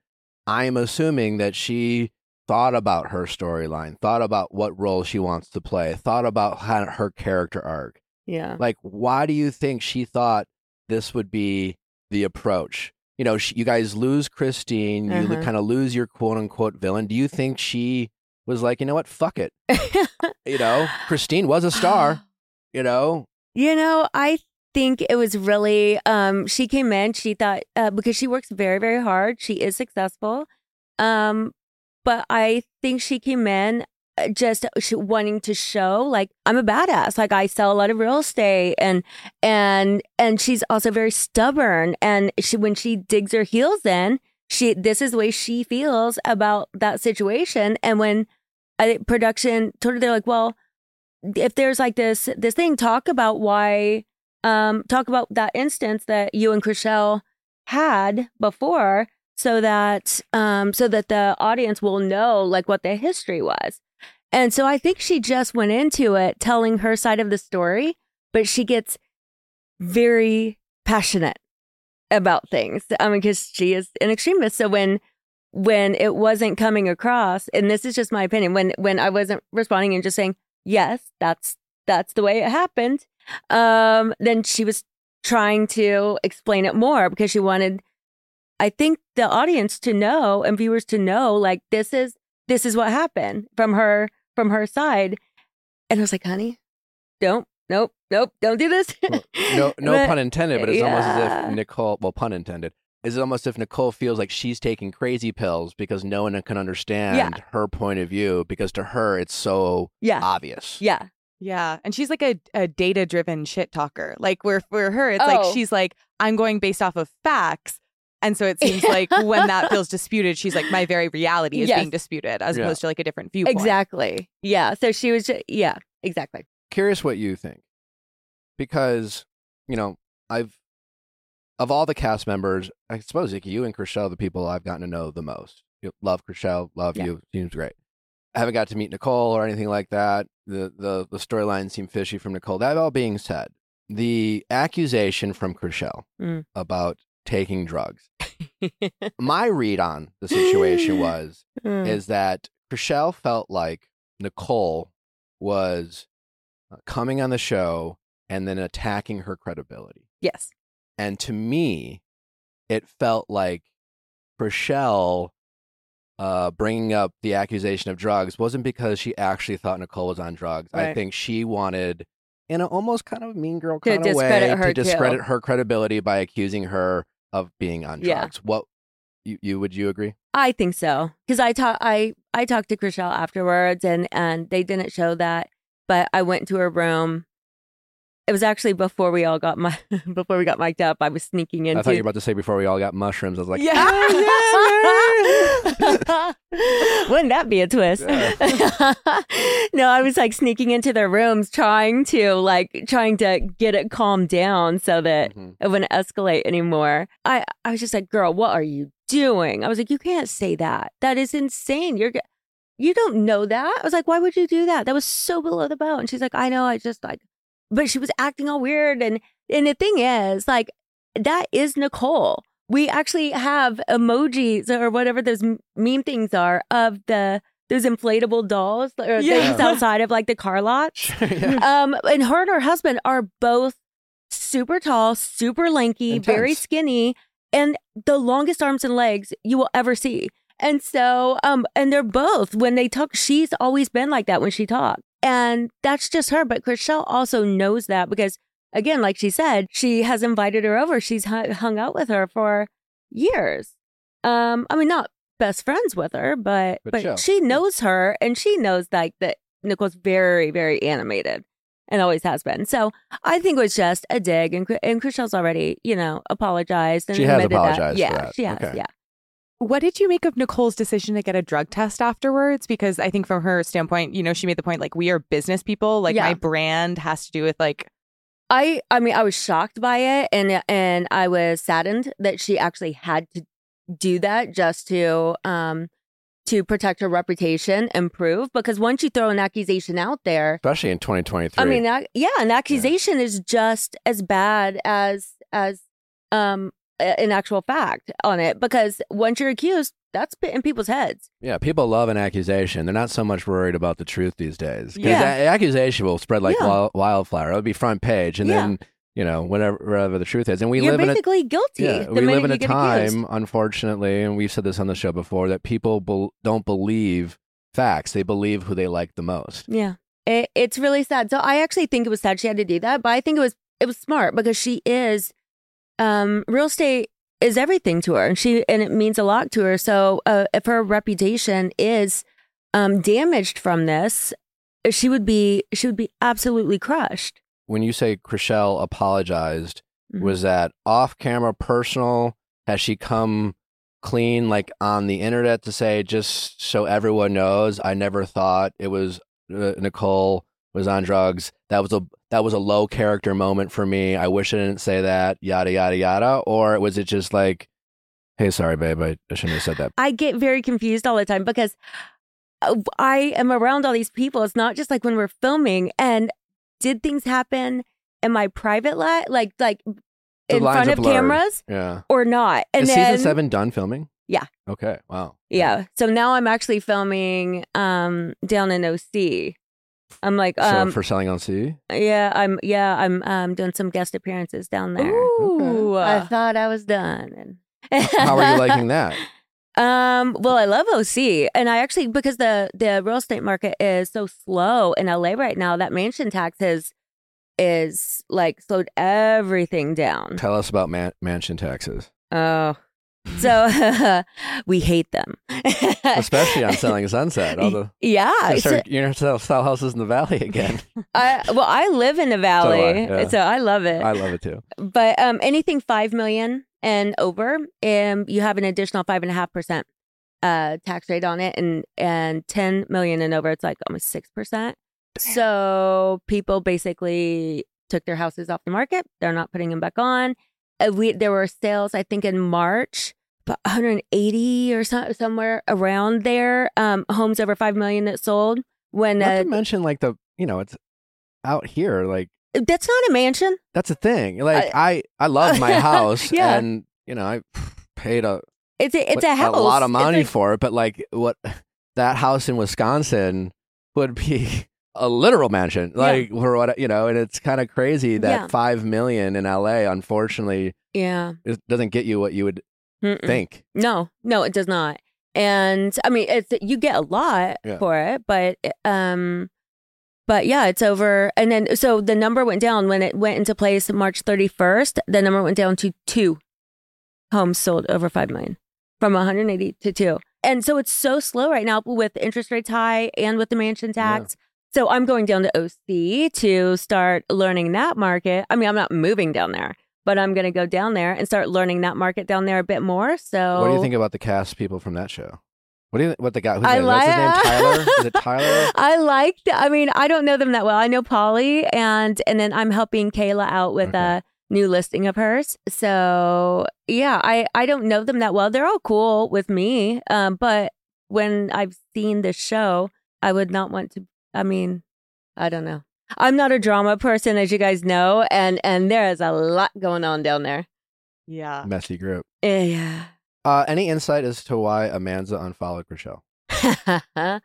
I'm assuming that she thought about her storyline, thought about what role she wants to play, thought about how, her character arc. yeah. Like, why do you think she thought this would be the approach? You know, she, you guys lose Christine, you Uh-huh. kind of lose your quote unquote villain. Do you think she was like, you know what, fuck it? You know, Christine was a star, you know? You know, I think it was really um she came in, she thought uh, because she works very very hard, she is successful. Um but I think she came in uh, just wanting to show like I'm a badass. Like I sell a lot of real estate and and and she's also very stubborn and she when she digs her heels in, she this is the way she feels about that situation and when I, production told her they're like, well, if there's like this this thing, talk about why um talk about that instance that you and Chrishell had before so that um so that the audience will know like what the history was. And so I think she just went into it telling her side of the story, but she gets very passionate about things. I mean, because she is an extremist. So when when it wasn't coming across, and this is just my opinion, when when I wasn't responding and just saying, yes, that's that's the way it happened, um, then she was trying to explain it more because she wanted I think the audience to know and viewers to know like this is this is what happened from her from her side. And I was like, honey, don't nope, nope, don't do this. Well, No, no But- pun intended, but it's almost as if Nicole, well, pun intended, it's almost as if Nicole feels like she's taking crazy pills because no one can understand her point of view because to her it's so Yeah. obvious. Yeah. Yeah, and she's like a, a data driven shit talker. Like where for her, it's like Oh. she's like I'm going based off of facts, and so it seems like when that feels disputed, she's like my very reality is Yes. being disputed as Yeah. opposed to like a different viewpoint. Exactly. Yeah. So she was just, yeah, exactly. Curious what you think because you know I've of all the cast members, I suppose like you and Chrishell, are the people I've gotten to know the most. You love Chrishell, love Yeah. you, seems great. I haven't got to meet Nicole or anything like that. The the the storyline seemed fishy from Nicole. That all being said, the accusation from Chrishell Mm. about taking drugs. My read on the situation was Mm. is that Chrishell felt like Nicole was uh, coming on the show and then attacking her credibility. yes. And to me, it felt like Chrishell uh, bringing up the accusation of drugs wasn't because she actually thought Nicole was on drugs. I think she wanted, in an almost kind of mean girl To kind of way, discredit to too. discredit her credibility by accusing her of being on Yeah. drugs. What you, you would you agree? I think so because I talk I I talked to Chrishell afterwards and and they didn't show that, but I went to her room. It was actually before we all got my before we got mic'd up. I was sneaking into. I thought you were about to say before we all got mushrooms. I was like, yeah. Wouldn't that be a twist? no, I was like sneaking into their rooms, trying to like trying to get it calmed down so that Mhm. it wouldn't escalate anymore. I I was just like, girl, what are you doing? I was like, you can't say that. That is insane. You're you don't know that. I was like, why would you do that? That was so below the belt. And she's like, I know. I just like, but she was acting all weird. And and the thing is, like, that is Nicole. We actually have emojis or whatever those meme things are of the those inflatable dolls or Yeah. things outside of like the car lot. yeah. Um, and her and her husband are both super tall, super lanky, very skinny, and the longest arms and legs you will ever see. And so, um, and they're both when they talk. She's always been like that when she talks, and that's just her. But Chrishell also knows that because, again, like she said, she has invited her over. She's hu- hung out with her for years. Um, I mean, not best friends with her, but But but, she knows her, and she knows like that Nicole's very very animated, and always has been. So I think it was just a dig, and and Chrishell's already you know apologized and She has that. apologized for Yeah, that. she has. Okay. Yeah. What did you make of Nicole's decision to get a drug test afterwards? Because I think from her standpoint, you know, she made the point like we are business people. Like Yeah. my brand has to do with like I I mean I was shocked by it and and I was saddened that she actually had to do that just to um to protect her reputation and prove because once you throw an accusation out there Especially in 2023. I mean that, yeah an accusation is just as bad as as um a- an actual fact on it because once you're accused that's in people's heads yeah, people love an accusation. They're not so much worried about the truth these days. Because Yeah. accusation will spread like Yeah. wild, wildfire. It'll be front page, and Yeah. then you know whatever whatever the truth is. And we you're live in a basically guilty Yeah, we live in a get accused. time, unfortunately, and we've said this on the show before, that people bel don't believe facts. They believe who they like the most. Yeah. It, it's really sad. So I actually think it was sad she had to do that, but I think it was it was smart because she is um real estate is everything to her and she and it means a lot to her. So uh, if her reputation is um damaged from this, she would be she would be absolutely crushed. When you say Chrishell apologized, Mhm. was that off camera, personal? Has she come clean, like on the internet, to say just so everyone knows? I never thought it was uh, Nicole was on drugs. That was a that was a low character moment for me. I wish I didn't say that. Yada yada yada. Or was it just like, hey, sorry, babe, I, I shouldn't have said that. I get very confused all the time because uh, I am around all these people. It's not just like when we're filming. And did things happen in my private life, like like The in front of blurred. cameras, Yeah. or not? And Is then season seven done filming? Yeah. Okay. Wow. yeah. So now I'm actually filming um down in OC. I'm like So um for selling on sea. yeah I'm yeah I'm um doing some guest appearances down there. Ooh. I thought I was done. And How are you liking that? Um, well, I love OC, and I actually because the the real estate market is so slow in LA right now. That mansion tax has is like slowed everything down. Tell us about man- mansion taxes, Oh, so we hate them, especially on selling Sunset. All the yeah. you're, so- start- you're gonna sell, sell houses in the valley again. I, well, I live in the valley, yeah. so I love it. I love it too. but um, anything five million and over, um, you have an additional five and a half percent uh tax rate on it, and and ten million and over, it's like almost six percent. So people basically took their houses off the market. They're not putting them back on. Uh, we there were sales, I think, in March. But 180 or so, somewhere around there, um, homes over five million that sold. When Not uh, to mention, like the you know, it's out here. Like that's not a mansion. that's a thing. Like I, I love my house, Yeah. and you know, I paid a It's a it's a house. a lot of money for it. But like what that house in Wisconsin would be a literal mansion, Yeah. like for what you know. And it's kind of crazy that Yeah. five million in LA, unfortunately, yeah. it doesn't get you what you would Mm-mm. think. No, no, it does not. And I mean, it's you get a lot Yeah. for it, but um, but yeah, it's over. And then so the number went down when it went into place March thirty first. The number went down to two homes sold over five million from one hundred eighty to two. And so it's so slow right now with interest rates high and with the mansion tax. So I'm going down to OC to start learning that market. I mean, I'm not moving down there, but I'm going to go down there and start learning that market down there a bit more. So What do you think about the cast people from that show? What do you what the guy who's I name? What's his name? Tyler? Is it Tyler? I liked. I mean, I don't know them that well. I know Polly, and and then I'm helping Kayla out with Okay. a new listing of hers. So yeah, I I don't know them that well. They're all cool with me, um, but when I've seen the show, I would not want to. I mean, I don't know. I'm not a drama person, as you guys know, and and there is a lot going on down there. Yeah. Messy group. Yeah. Uh, any insight as to why Amanza unfollowed Chrishell?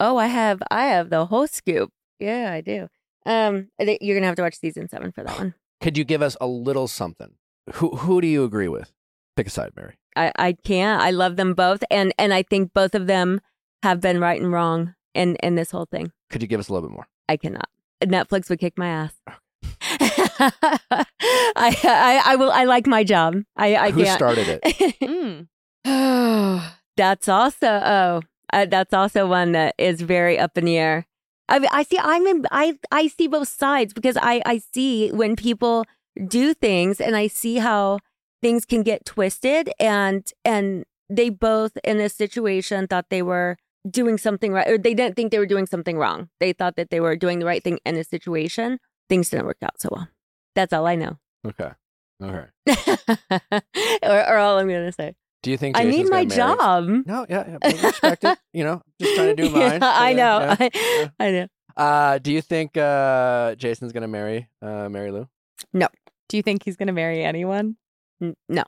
oh, I have I have the whole scoop. Yeah, I do. Um, I you're gonna have to watch season seven for that one. Could you give us a little something? Who who do you agree with? Pick a side, Mary. I I can't. I love them both, and and I think both of them have been right and wrong in in this whole thing. Could you give us a little bit more? I cannot. Netflix would kick my ass. I, I I will. I like my job. I I Who can't. started it? Mm. that's also oh, uh, that's also one that is very up in the air. I mean, I see. I'm in. I I see both sides because I I see when people do things and I see how things can get twisted and and they both in this situation thought they were doing something right or they didn't think they were doing something wrong. They thought that they were doing the right thing in a situation. Things didn't work out so well. That's all I know. Okay. Okay. or, or all I'm gonna say. Do you think I Jason's need my job. No, yeah, yeah respect it. You know, just trying to do mine. Yeah, I know. yeah. I, I know. Uh, do you think uh, Jason's gonna marry uh, Marie-Lou? No. Do you think he's going to marry anyone? N- No,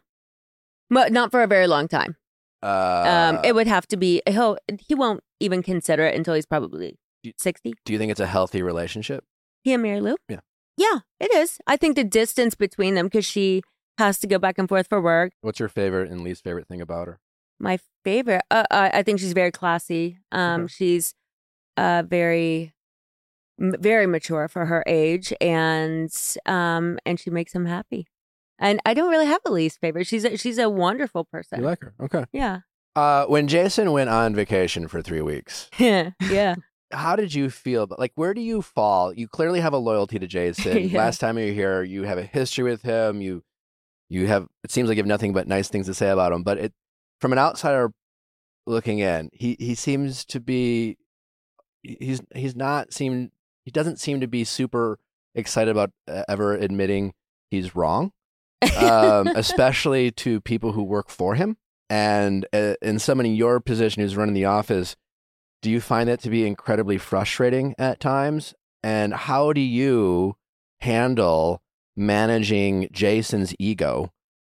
but not for a very long time. Uh, um, it would have to be. He'll he won't even consider it until he's probably sixty. do you think it's a healthy relationship? He and Marie-Lou. Yeah. yeah, it is. I think the distance between them because she has to go back and forth for work. What's your favorite and least favorite thing about her? My favorite. Uh, I I think she's very classy. Um, she's uh very very mature for her age, and um, and she makes him happy. And I don't really have a least favorite. She's a, she's a wonderful person. You like her? Okay. yeah, Uh, when Jason went on vacation for three weeks, yeah, yeah. how did you feel? But like, where do you fall? You clearly have a loyalty to Jason. Yeah. Last time you were here, you have a history with him. You, you have. It seems like you have nothing but nice things to say about him. But it, from an outsider looking in, he he seems to be. He's he's not seem. He doesn't seem to be super excited about uh, ever admitting he's wrong, um, especially to people who work for him. And uh, in someone in your position who's running the office, do you find that to be incredibly frustrating at times? And how do you handle managing Jason's ego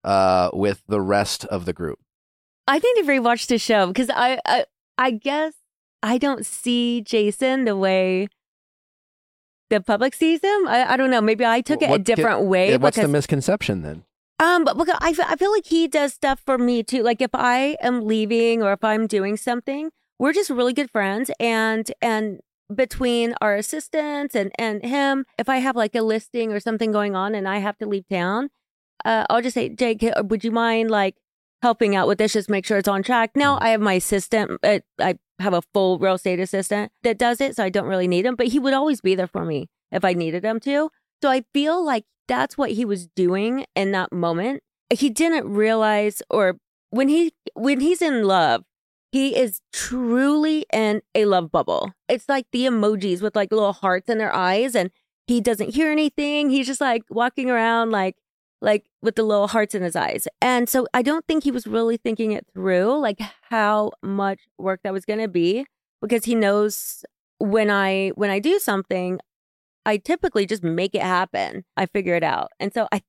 uh, with the rest of the group? I need to rewatch the show because I, I I guess I don't see Jason the way the public sees him. I, I don't know. Maybe I took it a What- different way. Yeah, What's the misconception then? um, but because I, I feel like he does stuff for me too. Like if I am leaving or if I'm doing something, we're just really good friends, and and between our assistants and and him, if I have like a listing or something going on and I have to leave town, uh, I'll just say, Jake, would you mind like helping out with this? Just make sure it's on track. Now I have my assistant. Uh, I have a full real estate assistant that does it, so I don't really need him. But he would always be there for me if I needed him to. So I feel like that's what he was doing in that moment. He didn't realize, or when he when he's in love, he is truly in a love bubble. It's like the emojis with like little hearts in their eyes, and he doesn't hear anything. He's just like walking around like like with the little hearts in his eyes. And so I don't think he was really thinking it through, like how much work that was going to be, because he knows when I when I do something, I typically just make it happen. I figure it out. And so I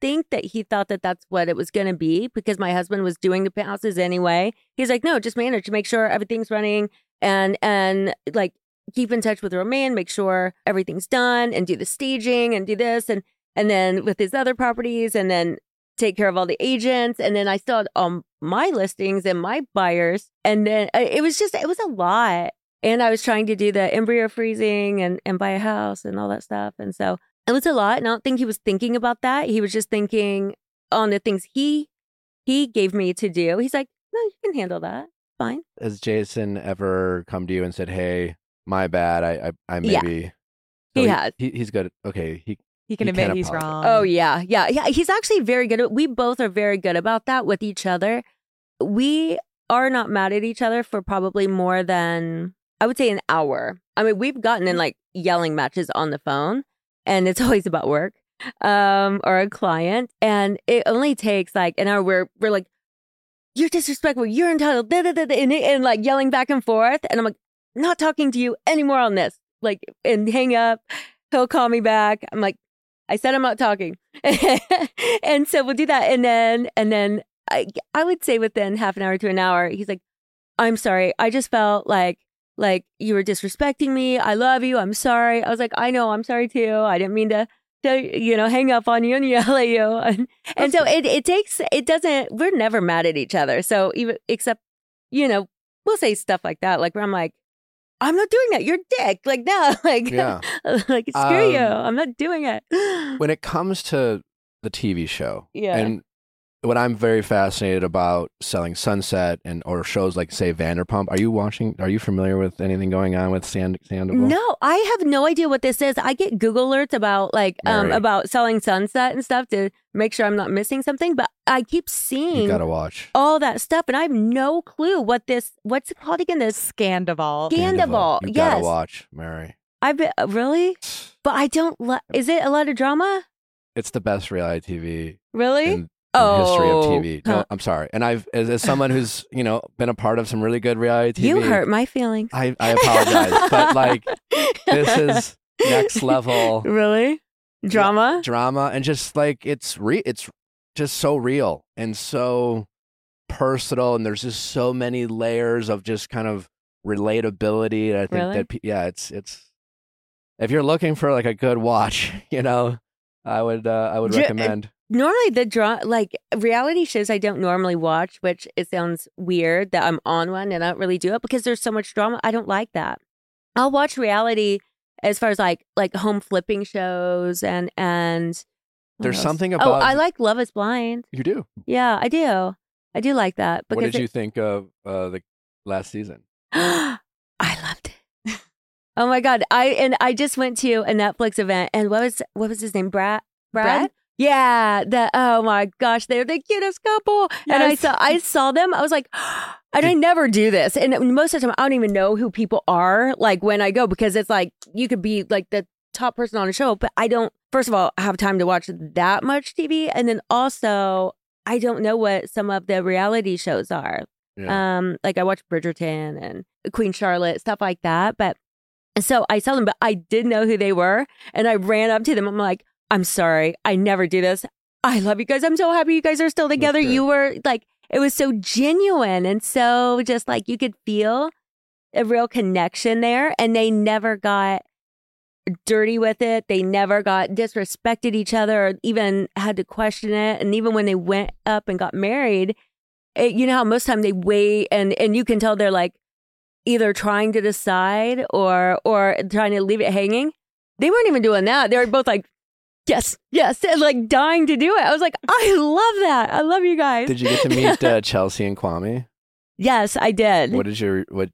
think that he thought that that's what it was going to be because my husband was doing the houses anyway. He's like, no, just manage, to make sure everything's running and and like keep in touch with Romain, make sure everything's done and do the staging and do this and and then with his other properties and then take care of all the agents and then I still had um my listings and my buyers and then uh, it was just it was a lot and I was trying to do the embryo freezing and and buy a house and all that stuff and so it was a lot and I don't think he was thinking about that he was just thinking on the things he he gave me to do he's like no you can handle that fine Has Jason ever come to you and said, "Hey, my bad. I, I, I Yeah. maybe." He So has. He, he's good. Okay. He He can You admit he's apologize. wrong. Oh yeah, yeah, yeah. He's actually very good. At, we both are very good about that with each other. We are not mad at each other for probably more than I would say an hour. I mean, we've gotten in like yelling matches on the phone, and it's always about work um, or a client, and it only takes like an hour. Where we're like, "You're disrespectful. You're entitled," da, da, da, da, and, and like yelling back and forth, and I'm like, "Not talking to you anymore on this." Like, and hang up. He'll call me back. I'm like. I said I'm not talking. and so we'll do that. And then, and then I, I would say within half an hour to an hour, he's like, I'm sorry. I just felt like, like you were disrespecting me. I love you. I'm sorry. I was like, I know. I'm sorry too. I didn't mean to, to you know, hang up on you and yell at you. And, and so it, it takes, it doesn't, we're never mad at each other. So even, except, you know, we'll say stuff like that. Like where I'm like, I'm not doing that. You're a dick. Like, no, like, Yeah. like screw you. Um, I'm not doing it. when it comes to the TV show, Yeah. and what I'm very fascinated about selling Sunset and or shows like say Vanderpump. Are you watching? Are you familiar with anything going on with Sand Sandoval? No, I have no idea what this is. I get Google alerts about like um about selling sunset and stuff to make sure I'm not missing something, but I keep you seeing gotta watch. all that stuff and I have no clue what this what's it called again? This Scandoval. Scandoval. You yes. gotta watch, Mary. I've been uh, really? But I don't lo- is it a lot of drama? It's the best reality TV Really? in, in history of Oh, TV. No, huh. I'm sorry. And I've as, as someone who's you know been a part of some really good reality TV. you hurt my feelings. I I apologize, but like this is next level really drama. drama and just like it's re it's just so real and so personal and there's just so many layers of just kind of relatability i think Really? that yeah it's it's if you're looking for like a good watch you know i would uh, i would Ju- recommend Normally, the draw like reality shows I don't normally watch, which it sounds weird that I'm on one and I don't really do it because there's so much drama. I don't like that. I'll watch reality as far as like like home flipping shows and and There's else? something Oh, about- I like Love Is Blind. you do Yeah, I do. I do like that what did you think of uh the last season I loved it. Oh my god! I and I just went to a Netflix event and what was what was his name? Brad. Brad? Yeah. The oh my gosh, they're the cutest couple. And I saw I saw them. I was like, and I never do this. And most of the time, I don't even know who people are. Like when I go because it's like you could be like the top person on a show, but I don't. First of all, have time to watch that much TV, and then also I don't know what some of the reality shows are. yeah Um, like I watched Bridgerton and Queen Charlotte, stuff like that. But so I saw them, but I did know who they were, and I ran up to them. I'm like, I'm sorry, I never do this. I love you guys. I'm so happy you guys are still together. You were like, it was so genuine and so just like you could feel a real connection there, and they never got dirty with it. They never got disrespected each other or even had to question it. And even when they went up and got married, it, you know how most time they wait and and you can tell they're like either trying to decide or or trying to leave it hanging. They weren't even doing that. They were both like, yes, yes, and like dying to do it. I was like, I love that. I love you guys. did you get to meet uh, chelsea and kwame yes, I did. what did your what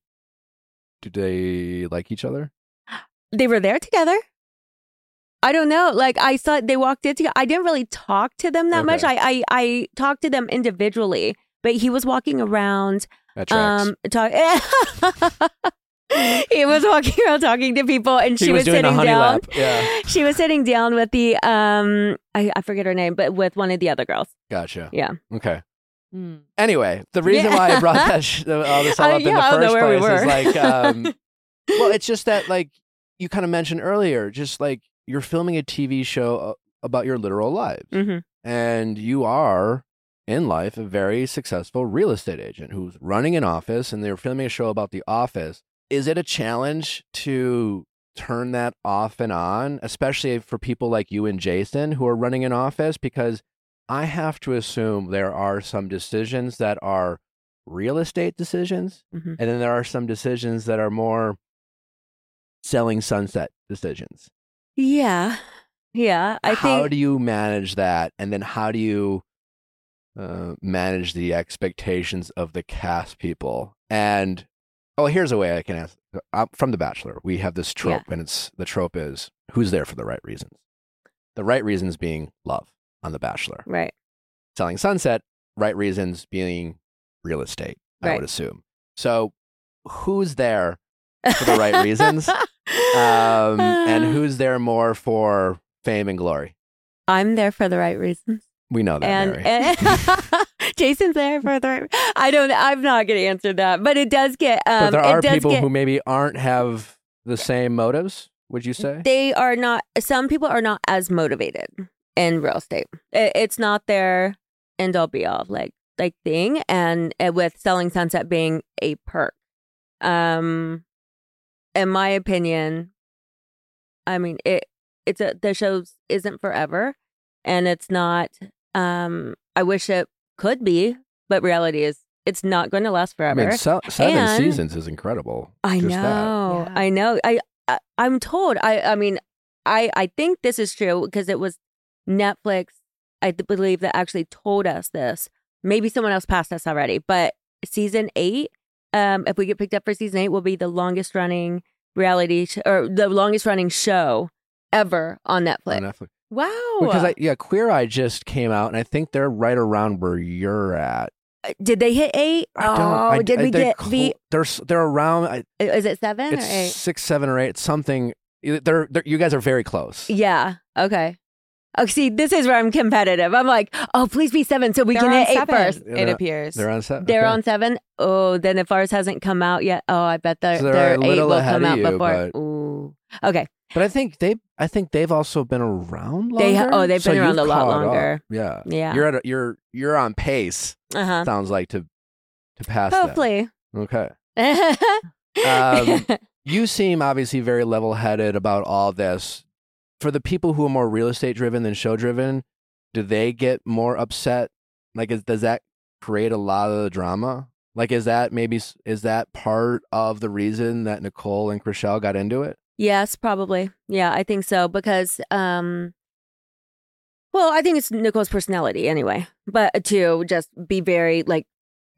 do they like each other they were there together. I don't know. Like I saw they walked in together. I didn't really talk to them that much. I, I I talked to them individually, but he was walking around that tracks. um talk he was walking around talking to people and he she was, was, doing sitting honey down. lap yeah She was sitting down with the um I, I forget her name, but with one of the other girls. gotcha Yeah. okay Mm. Anyway, the reason Yeah. why I brought that sh- all this all Uh, up in the I don't know first where we place is like, um, well, it's just that like you kind of mentioned earlier, just like you're filming a TV show uh, about your literal lives, hmm and you are in life a very successful real estate agent who's running an office, and they're filming a show about the office. Is it a challenge to turn that off and on, especially for people like you and Jason who are running an office? Because I have to assume there are some decisions that are real estate decisions, Mhm. and then there are some decisions that are more selling sunset decisions. Yeah. Yeah. I how think do you manage that, and then how do you uh, manage the expectations of the cast people? And oh, here's a way I can ask. Uh, from The Bachelor, we have this trope, and it's the trope is who's there for the right reasons. The right reasons being love on The Bachelor. right. selling sunset right reasons being real estate i would assume so who's there for the right reasons um, and who's there more for fame and glory I'm there for the right reasons. We know that and, Mary. and Jason's there for the right I don't I'm not gonna answer that. But it does get um but there are people get, who maybe aren't have the same motives would you say they are not some people are not as motivated in real estate it, it's not their end all be all like like thing and, and with selling sunset being a perk um in my opinion i mean it it's a the show isn't forever and it's not um i wish it could be but reality is it's not going to last i forever mean se- seven And- seasons is incredible I Just know. that. Yeah. I know. I, I I'm told. I I mean, I I think this is true because it was Netflix I believe, that actually told us this. Maybe someone else passed us already, but season eight, um, if we get picked up for season eight, will be the longest running reality sh- or the longest running show ever on Netflix. on Netflix. Wow. Because I, yeah, Queer Eye just came out, and I think they're right around where you're at. Uh, did they hit eight? I don't. oh, I, did I- we they're get clo- the? They're they're around. I, Is it seven it's or eight? six, seven, or eight. Something. They're, they're you guys are very close. Yeah. Okay. Oh, see, this is where I'm competitive. I'm like, oh, please be seven so we They're can hit eight seven, first. Yeah, It appears. They're on seven. They're okay. on seven. Oh, then if ours hasn't come out yet, oh, I bet their, So they're their a eight will come out you, before. but- Ooh. Okay. But I think they. I think they've also been around longer. They ha- oh, they've So been around a lot caught up. longer. Yeah. Yeah. You're at a, you're you're on pace. Uh huh. Sounds like to to pass. Hopefully. Okay. Um, you seem obviously very level headed about all this. For the people who are more real estate driven than show driven, do they get more upset? Like, is, does that create a lot of the drama? Like, is that maybe is that part of the reason that Nicole and Chrishell got into it? Yes, probably. Yeah, I think so because um well, I think it's Nicole's personality anyway. But to just be very like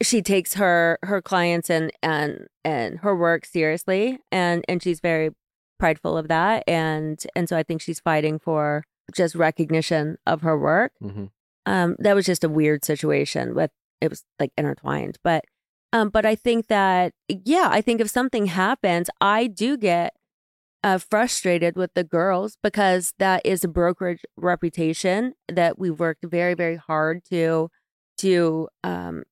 she takes her her clients and and and her work seriously and and she's very prideful of that and and so I think she's fighting for just recognition of her work. Mm-hmm. Um that was just a weird situation with it was like intertwined, but um but I think that yeah, I think if something happens, I do get uh, frustrated with the girls because that is a brokerage reputation that we worked very very hard to to um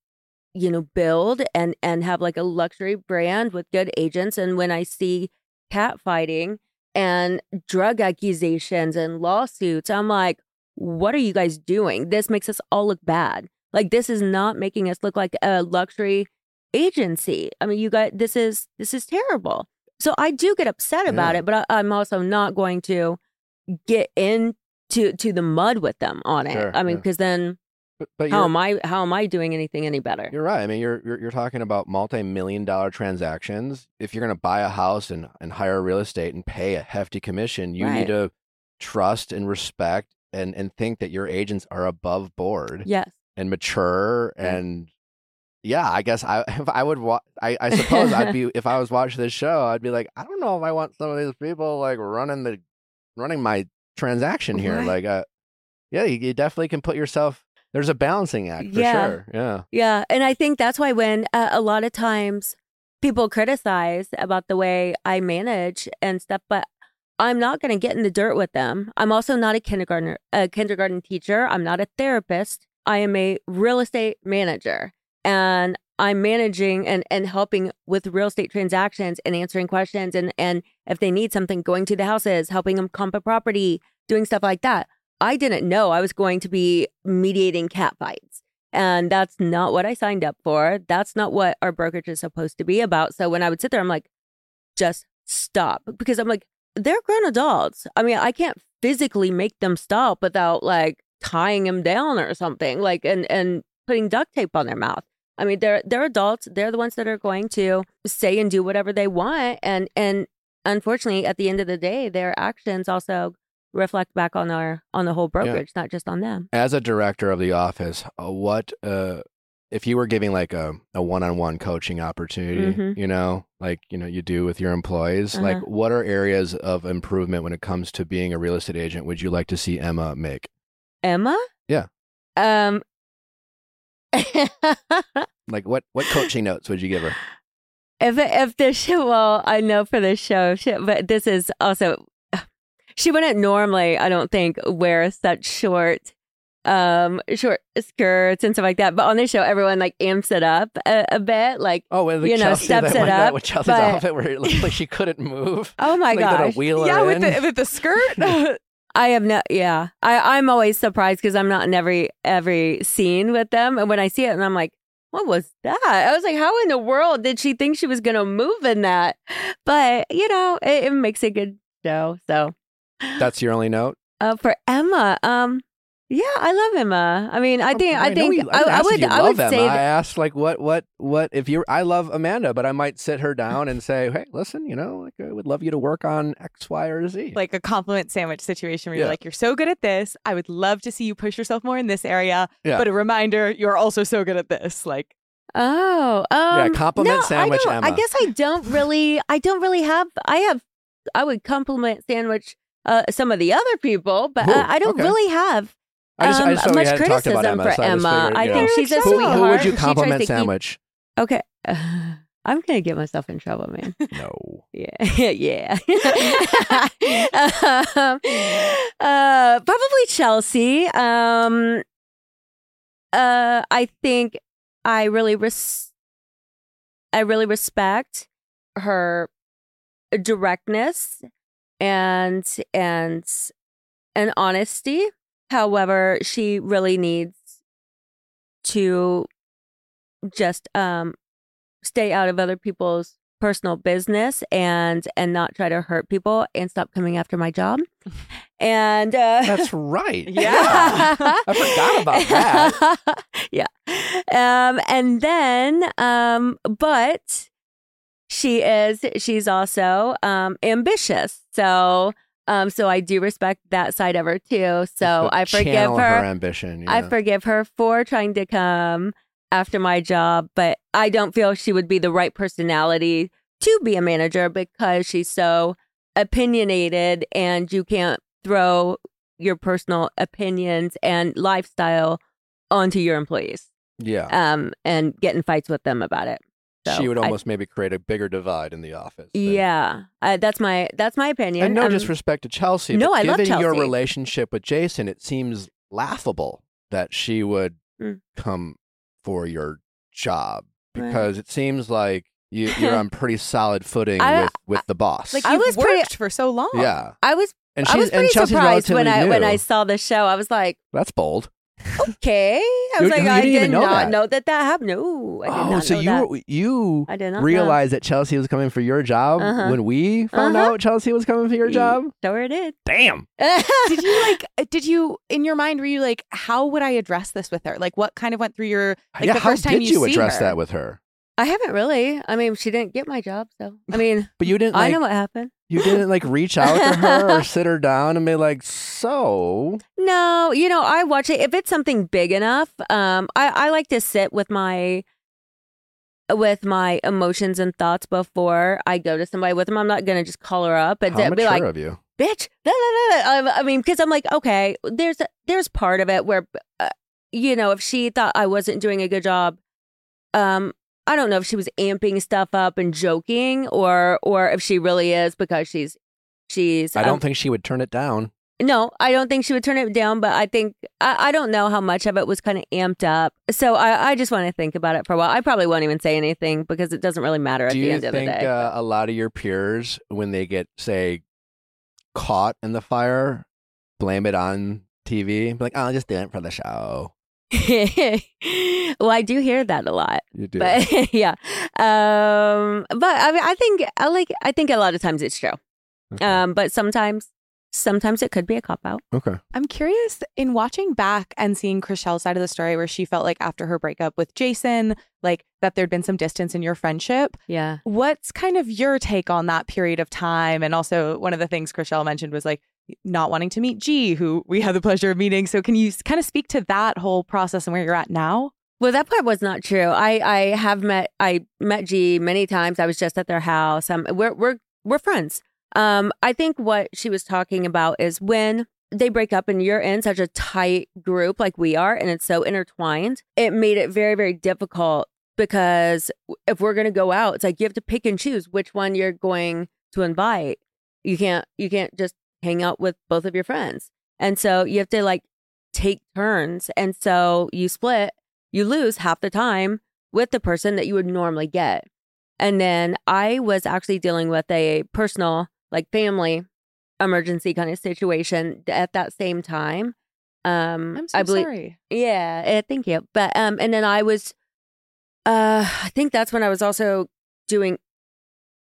you know build and and have like a luxury brand with good agents. And when i see cat fighting and drug accusations and lawsuits i'm like what are you guys doing? This makes us all look bad. Like this is not making us look like a luxury agency. I mean you guys this is this is terrible so I do get upset about Yeah. it, but I, I'm also not going to get into to the mud with them on it. Sure, I mean, yeah. because then But, but how am I how am I doing anything any better? you're right. I mean, you're you're, you're talking about multi million dollar transactions. If you're going to buy a house and and hire real estate and pay a hefty commission, you Right. need to trust and respect and and think that your agents are above board. Yes. and mature and yeah i guess i if i would wa- I, I suppose i'd be if i was watching this show i'd be like i don't know if i want some of these people like running the running my transaction here Right. like uh yeah you, you definitely can put yourself there's a balancing act for Yeah. sure yeah Yeah, and I think that's why when uh, a lot of times people criticize about the way I manage and stuff, but I'm not going to get in the dirt with them. I'm also not a kindergartner, a kindergarten teacher. I'm not a therapist. I am a real estate manager, and I'm managing and and helping with real estate transactions and answering questions and and if they need something, going to the houses, helping them comp a property, doing stuff like that. I didn't know I was going to be mediating cat fights. And that's not what I signed up for. That's not what our brokerage is supposed to be about. So when I would sit there, I'm like, just stop. Because I'm like, they're grown adults. I mean, I can't physically make them stop without like tying them down or something, like and and putting duct tape on their mouth. I mean, they're they're adults. They're the ones that are going to say and do whatever they want. And and unfortunately, at the end of the day, their actions also reflect back on our on the whole brokerage, not just on them. as a director of the office uh, what uh if you were giving like a, a one-on-one coaching opportunity Mhm. you know like you know you do with your employees like Uh-huh. what are areas of improvement when it comes to being a real estate agent would you like to see emma make Emma? Yeah. Um Like what what coaching notes would you give her? if if this show well, I know for this show, but this is also she wouldn't normally, I don't think, wear such short um short skirts and stuff like that. But on this show everyone like amps it up a, a bit. Like Oh, when the You know, Chelsea, steps it up, with Chelsea's but- outfit where it looked like she couldn't move. oh my like did a gosh. wheeler yeah, with the with the skirt. I have no, yeah. I, I'm always surprised because I'm not in every every scene with them, and when I see it, and I'm like, "What was that?" I was like, "How in the world did she think she was gonna move in that?" But you know, it, it makes a good show. So, That's your only note. uh, for Emma, um, Yeah, I love Emma. I mean, I think I, know think you- I, didn't I would you I love would say Emma. I that, asked like what what what if you I love Amanza, but I might sit her down and say, hey, listen, you know, like I would love you to work on X, Y, or Z. Like a compliment sandwich situation where you're like, you're so good at this. I would love to see you push yourself more in this area. Yeah. But a reminder, you're also so good at this. Like, Oh, um, yeah, compliment no, sandwich I, don't, I guess I don't really. I don't really have. I have. I would compliment sandwich uh, some of the other people, but Ooh, uh, I don't okay. really have. I just, I um, just thought we much hadn't talked about criticism Emma, for so I Emma. figured, I think know, she's a who, who would sweetheart. you compliment to keep- sandwich? Okay, I'm gonna get myself in trouble, man. No. Yeah, yeah. um, uh, probably Chelsea. Um, uh, I think I really res- I really respect her directness and and and honesty. However, she really needs to just um stay out of other people's personal business and and not try to hurt people and stop coming after my job. And uh That's right. Yeah. I forgot about that. yeah. Um and then um but she is she's also um ambitious. So um so I do respect that side of her too. So I forgive channel her. ambition. I forgive her for trying to come after my job, but I don't feel she would be the right personality to be a manager because she's so opinionated and you can't throw your personal opinions and lifestyle onto your employees Yeah. um and get in fights with them about it. So she would I- almost maybe create a bigger divide in the office. than- yeah, uh, that's my that's my opinion. And no Um, disrespect to Chelsea. no, but I love given your relationship with Jason, it seems laughable that she would Mm. come for your job Right. because it seems like you, you're on pretty solid footing I- with, with the boss. like I you've was pretty- worked for so long. yeah, I was and I was pretty Chelsea's surprised when relatively I when. I saw the show. I was like, That's bold. Okay. I You- was like, you I didn't did know not that. know that that happened. No, I did oh, not so know you that. were- you I did not know. that Chelsea was coming for your job Uh-huh. when we found Uh-huh. out Chelsea was coming for your job. Sure did. Damn. did you like uh, did you in your mind were you like how would i address this with her like what kind of went through your like yeah, the how first time did you, you see address her? that with her? I haven't really. I mean, she didn't get my job, so I mean, But you didn't I know what happened. you didn't like reach out to her or sit her down and be like, so No, you know, I watch it if it's something big enough. Um, I I like to sit with my with my emotions and thoughts before I go to somebody with them. I'm not gonna just call her up and how be like, of you? bitch. da, da, da. I, I mean, because I'm like, okay, there's there's part of it where, uh, you know, if she thought I wasn't doing a good job, um, I don't know if she was amping stuff up and joking, or or if she really is because she's she's. I don't um, think she would turn it down. no, I don't think she would turn it down, but I think I, I don't know how much of it was kind of amped up. So I, I just want to think about it for a while. I probably won't even say anything because it doesn't really matter at Do the end of the think day. uh, a lot of your peers, when they get say caught in the fire, blame it on TV? Like, oh, I'll just do it for the show. well, I do hear that a lot. You do. but yeah um but i mean i think i like i think a lot of times it's true okay. um but sometimes sometimes it could be a cop out okay. i'm curious in watching back and seeing Chrishell's side of the story where she felt like after her breakup with jason like that there'd been some distance in your friendship yeah what's kind of your take on that period of time and also one of the things chriselle mentioned was like not wanting to meet G, who we had the pleasure of meeting. So, can you kind of speak to that whole process and where you're at now? Well that part was not true. I i have met i met g many times. I was just at their house. Um we're we're we're friends. Um i think what she was talking about is when they break up and you're in such a tight group like we are and it's so intertwined it made it very very difficult because if we're to go out it's like you have to pick and choose which one you're going to invite. You can't you can't just hang out with both of your friends. And so you have to like take turns. And so you split you lose half the time with the person that you would normally get and then i was actually dealing with a personal like family emergency kind of situation at that same time um I'm so i believe sorry. yeah, eh, thank you. But um, and then I was, uh, I think that's when I was also doing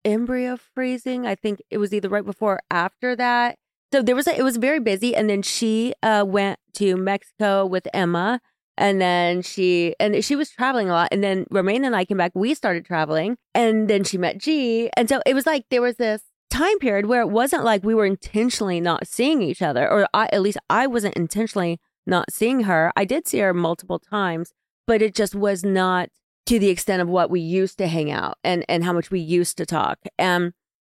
embryo freezing. I think it was either right before or after that So there was a, it was very busy, and then she uh, went to Mexico with Emma, and then she and she was traveling a lot, and then Romain and I came back. We started traveling, and then she met G, and so it was like there was this time period where it wasn't like we were intentionally not seeing each other, or I, at least I wasn't intentionally not seeing her. I did see her multiple times, but it just was not to the extent of what we used to hang out and and how much we used to talk. And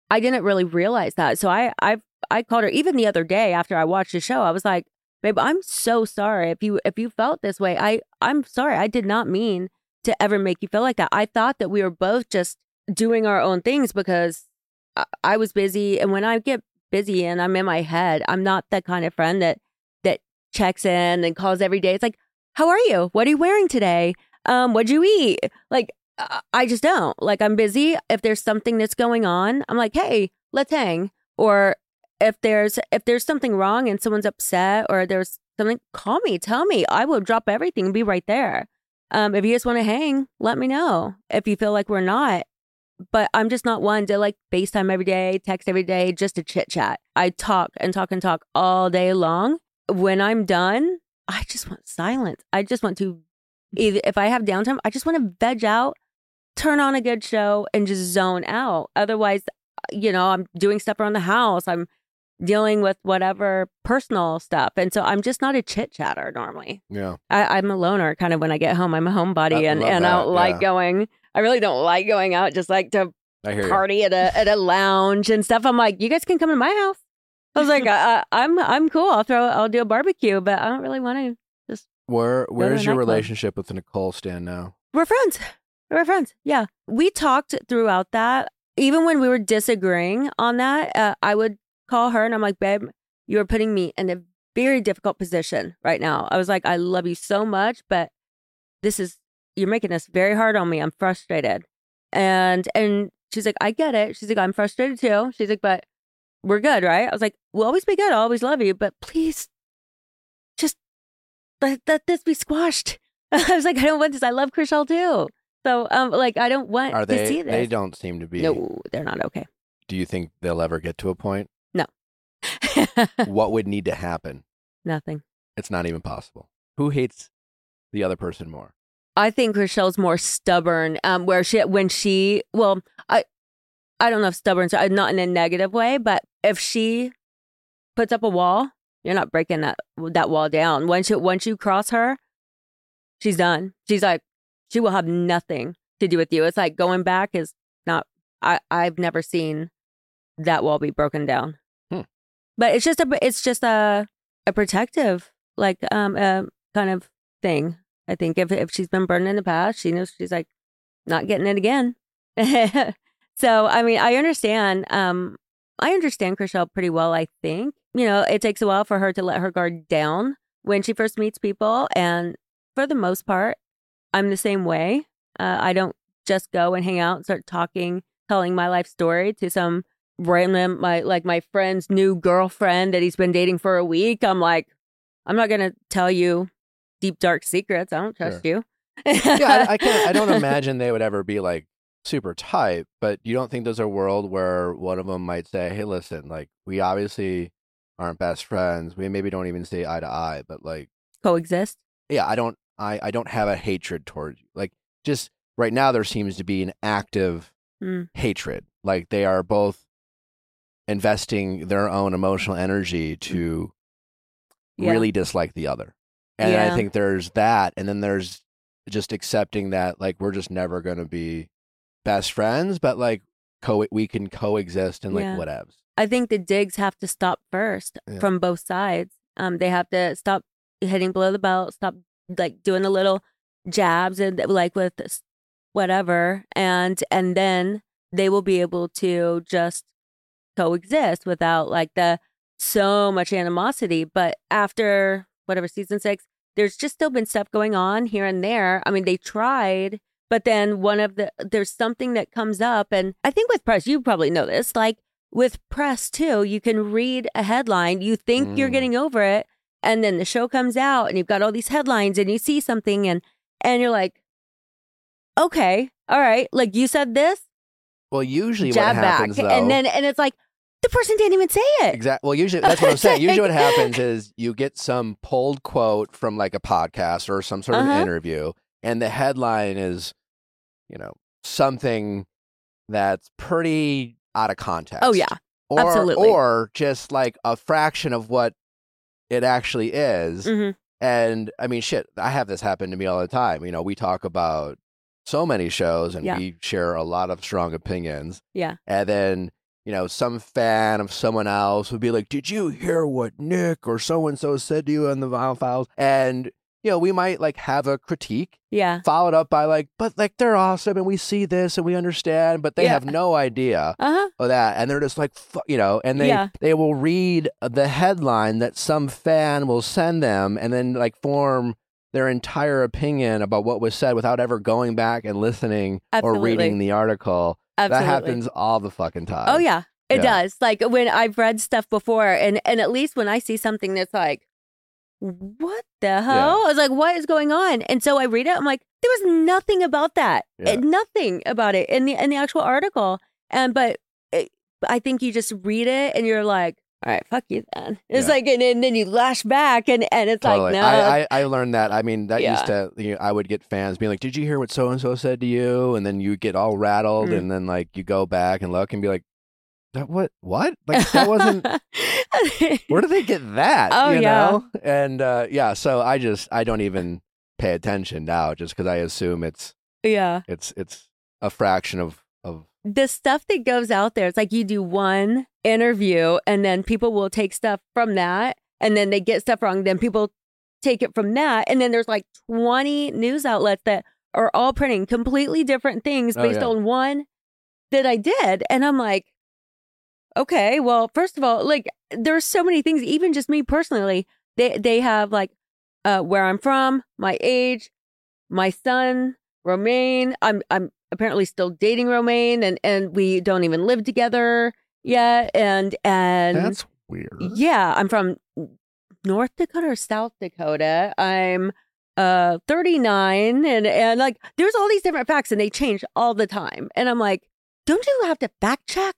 I didn't really realize that. So I I I called her even the other day after I watched the show. I was like, "Babe, I'm so sorry if you if you felt this way. I I'm sorry. I did not mean to ever make you feel like that. I thought that we were both just doing our own things because I, I was busy and when I get busy and I'm in my head, I'm not that kind of friend that that checks in and calls every day. It's like, "How are you? What are you wearing today? Um, what'd you eat?" Like I- I just don't. Like I'm busy. If there's something that's going on, I'm like, "Hey, let's hang." Or if there's if there's something wrong and someone's upset or there's something, call me, tell me. I will drop everything and be right there. Um, if you just want to hang, let me know. If you feel like we're not, but I'm just not one to like FaceTime every day, text every day, just to chit chat. I talk and talk and talk all day long. When I'm done, I just want silence. I just want to either if I have downtime, I just want to veg out, turn on a good show, and just zone out. Otherwise, you know, I'm doing stuff around the house. I'm dealing with whatever personal stuff. And so I'm just not a chit chatter normally. Yeah. I, I'm a loner kind of when I get home. I'm a homebody I and, and I don't like yeah. going. I really don't like going out, just like to hear you. party at a at a lounge and stuff. I'm like, you guys can come to my house. I was like, I, I, I'm I'm cool. I'll throw I'll do a barbecue, but I don't really want to. Just. Where where's your nightclub. relationship with Nicole stand now? We're friends. We're friends. Yeah, we talked throughout that. Even when we were disagreeing on that, uh, I would call her and I'm like, babe, you are putting me in a very difficult position right now. I was like, I love you so much, but this is you're making this very hard on me. I'm frustrated. And and she's like, I get it. She's like, I'm frustrated too. She's like, but we're good, right? I was like, we'll always be good. I'll always love you, but please just let, let this be squashed. I was like, I don't want this. I love Chrishell too. So um like I don't want Are to see they this. they don't seem to be No, they're not okay. Do you think they'll ever get to a point? What would need to happen? Nothing. It's not even possible. Who hates the other person more? I think Chrishell's more stubborn. Um, where she when she well, I I don't know if stubborn, so not in a negative way, but if she puts up a wall, you're not breaking that that wall down. Once you once you cross her, she's done. She's like she will have nothing to do with you. It's like going back is not. I I've never seen that wall be broken down. But it's just a it's just a a protective like um uh, kind of thing. I think if if she's been burned in the past, she knows she's like not getting it again. so I mean, I understand. Um, I understand Chrishell pretty well. I think you know it takes a while for her to let her guard down when she first meets people, and for the most part, I'm the same way. Uh, I don't just go and hang out and start talking, telling my life story to some random my like my friend's new girlfriend that he's been dating for a week. I'm like, I'm not gonna tell you deep dark secrets. I don't trust you. yeah, I, I can't. I don't imagine they would ever be like super tight. But you don't think there's a world where one of them might say, "Hey, listen, like we obviously aren't best friends. We maybe don't even see eye to eye, but like, coexist. yeah, I don't, I, I don't have a hatred towards you. Like, just right now, there seems to be an active Mm. hatred. Like they are both investing their own emotional energy to Yeah. really dislike the other. And I think there's that. And then there's just accepting that, like, we're just never going to be best friends, but like, co- we can coexist and like Yeah. whatevs. I think the digs have to stop first Yeah. from both sides. Um, they have to stop hitting below the belt, stop like doing the little jabs and like with whatever, and and then they will be able to just coexist without like the so much animosity. But after whatever season six, there's just still been stuff going on here and there. I mean, they tried, but then one of the there's something that comes up, and I think with press, you probably know this, like with press too, you can read a headline, you think you're Mm. getting over it, and then the show comes out and you've got all these headlines and you see something and and you're like, okay, all right, like you said this, Well, usually jab what back, happens though, and then and it's like, the person didn't even say it. Exactly. Well, usually that's what I'm saying. Usually, what happens is you get some pulled quote from like a podcast or some sort of Uh-huh. interview, and the headline is, you know, something that's pretty out of context. Oh yeah, or, absolutely. Or just like a fraction of what it actually is. hmm And I mean, shit, I have this happen to me all the time. You know, we talk about so many shows and Yeah. we share a lot of strong opinions. Yeah. And then, you know, some fan of someone else would be like, Did you hear what Nick or so and so said to you on the Viall Files? And, you know, we might like have a critique yeah, followed up by like, But like they're awesome and we see this and we understand, but they Yeah. have no idea uh huh. of that. And they're just like, you know, and they, Yeah. they will read the headline that some fan will send them and then like form their entire opinion about what was said without ever going back and listening or reading the article. Absolutely. That happens all the fucking time. Oh yeah, it Yeah. does. Like when I've read stuff before, and and at least when I see something that's like, what the hell? I was like, what is going on? And so I read it. I'm like, there was nothing about that. Yeah. Eh, nothing about it in the in the actual article. And but it, I think you just read it and you're like. All right, fuck you then. It's Yeah. like, and, and then you lash back, and, and it's Totally. like, no, I, I, I learned that. I mean, that Yeah. used to, you know, I would get fans being like, Did you hear what so and so said to you? And then you get all rattled, Mm. and then like you go back and look and be like, That what? What? Like, that wasn't. where did they get that? Oh, you yeah. know? And uh, yeah, so I just I don't even pay attention now, just because I assume it's yeah. it's it's a fraction of of the stuff that goes out there, it's like you do one interview and then people will take stuff from that and then they get stuff wrong. Then people take it from that. And then there's like 20 news outlets that are all printing completely different things Oh, based yeah. on one that I did. And I'm like, okay, well, first of all, like there's so many things, even just me personally, they, they have like uh, where I'm from, my age, my son, Romain. I'm I'm apparently still dating Romain and and we don't even live together yet and and that's weird. yeah, I'm from North Dakota or South Dakota. I'm uh 39 and and like there's all these different facts and they change all the time. And I'm like, don't you have to fact check?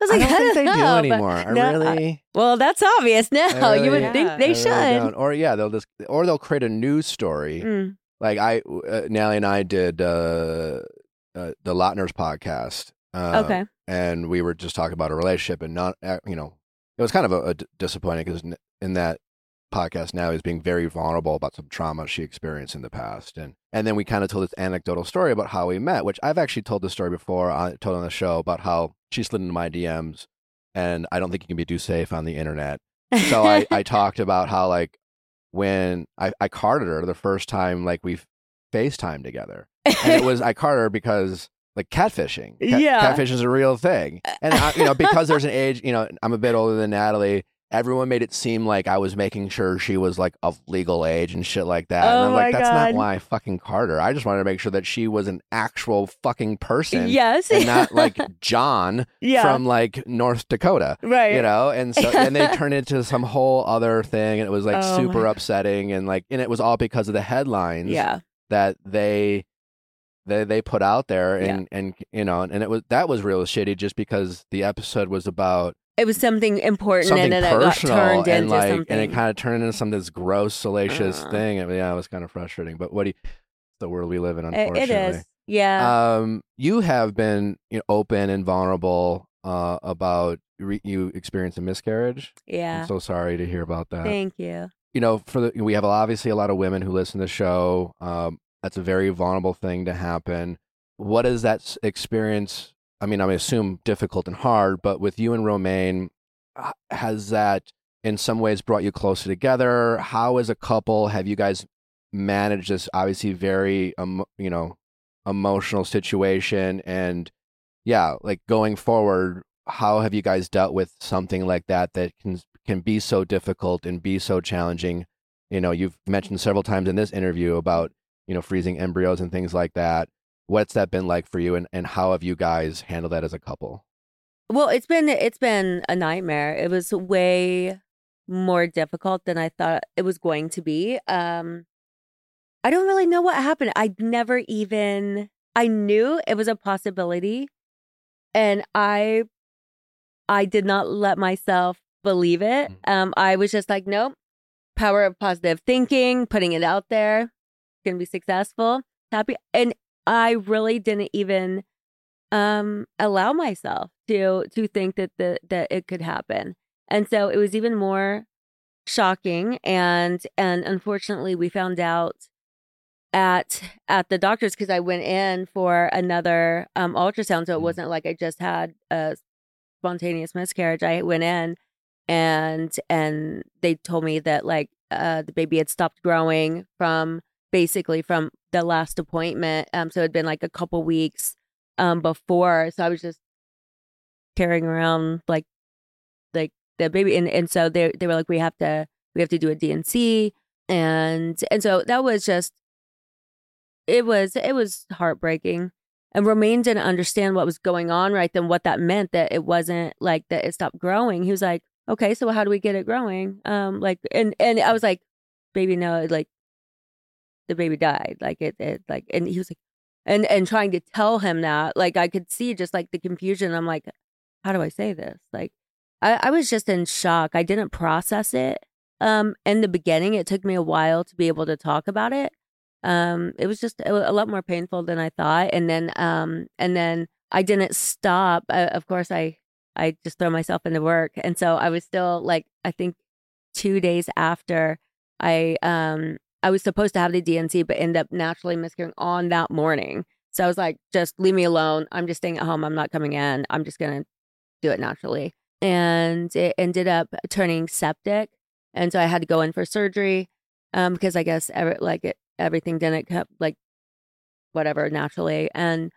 I was like, I don't think they know, do anymore. I no, I- really, well, that's obvious now. I you would really- think they I should. Or yeah, they'll just or they'll create a news story. Mm, Like I, uh, Nally and I did uh, uh, the Lautners podcast. Uh, okay. and we were just talking about a relationship and not uh, you know it was kind of a disappointing because in that podcast now he's being very vulnerable about some trauma she experienced in the past and and then we kind of told this anecdotal story about how we met which i've actually told this story before i told on the show about how she slid into my dms and i don't think you can be too safe on the internet so i i talked about how like when i i carded her the first time like we facetime together and it was I carded her because like catfishing. Cat- Yeah. catfish is a real thing, and I, you know because there's an age. You know, I'm a bit older than Natalie. Everyone made it seem like I was making sure she was like of legal age and shit like that. and Oh I'm like, that's not God. why I fucking Carter. I just wanted to make sure that she was an actual fucking person, yes. and not like John yeah. from like North Dakota. right. You know, and so and they turned it into some whole other thing, and it was like Oh super upsetting, and like, and it was all because of the headlines Yeah. that they they they put out there Yeah. and and you know and it was that was real shitty just because the episode was about It was something important something and then it got personal turned and into like something. and it kind of turned into some this gross salacious Uh. thing and yeah it was kind of frustrating but what do you the world we live in unfortunately it is. Yeah. um you have been you know, open and vulnerable uh about re- you experienced a miscarriage yeah. i'm so sorry to hear about that Thank you. you know, for the we have obviously a lot of women who listen to the show. Um, that's a very vulnerable thing to happen. What What is that experience? I mean, I assume difficult and hard, but with you and Romain, has that in some ways brought you closer together? How, as a couple, have you guys managed this obviously very, um, you know, emotional situation? And yeah, like going forward, how have you guys dealt with something like that that can can be so difficult and be so challenging? You know, you've mentioned several times in this interview about you know freezing embryos and things like that. What's that been like for you, and, and how have you guys handled that as a couple? Well, it's been it's been a nightmare. It was way more difficult than I thought it was going to be. Um I don't really know what happened. I never even I knew it was a possibility and I I did not let myself believe it. Um, I was just like, nope, power of positive thinking, putting it out there, gonna be successful, happy. And I really didn't even um allow myself to to think that the that it could happen. And so it was even more shocking and and unfortunately we found out at at the doctor's because I went in for another um ultrasound so it Mm. wasn't like I just had a spontaneous miscarriage. I went in and and they told me that like uh the baby had stopped growing from basically from the last appointment. Um so it had been like a couple weeks um before. So I was just carrying around like like the baby and, and so they they were like we have to we have to do a D&C and and so that was just it was it was heartbreaking and Romain didn't understand what was going on right then what that meant that it wasn't like that it stopped growing he was like okay so how do we get it growing um like and and I was like baby no like the baby died like it, it like and he was like and and trying to tell him that like I could see just like the confusion. I'm like how do I say this? Like I, I was just in shock. I didn't process it um in the beginning. It took me a while to be able to talk about it. Um it was just a, lot more painful than i thought. And then um and then i didn't stop. I, of course i i just throw myself into work. And so i was still like i think two days after i um i was supposed to have the D&C but ended up naturally miscarrying on that morning. So i was like just leave me alone. I'm just staying at home. I'm not coming in. I'm just gonna do it naturally. And it ended up turning septic and so i had to go in for surgery um because i guess like it everything didn't kept like whatever naturally. And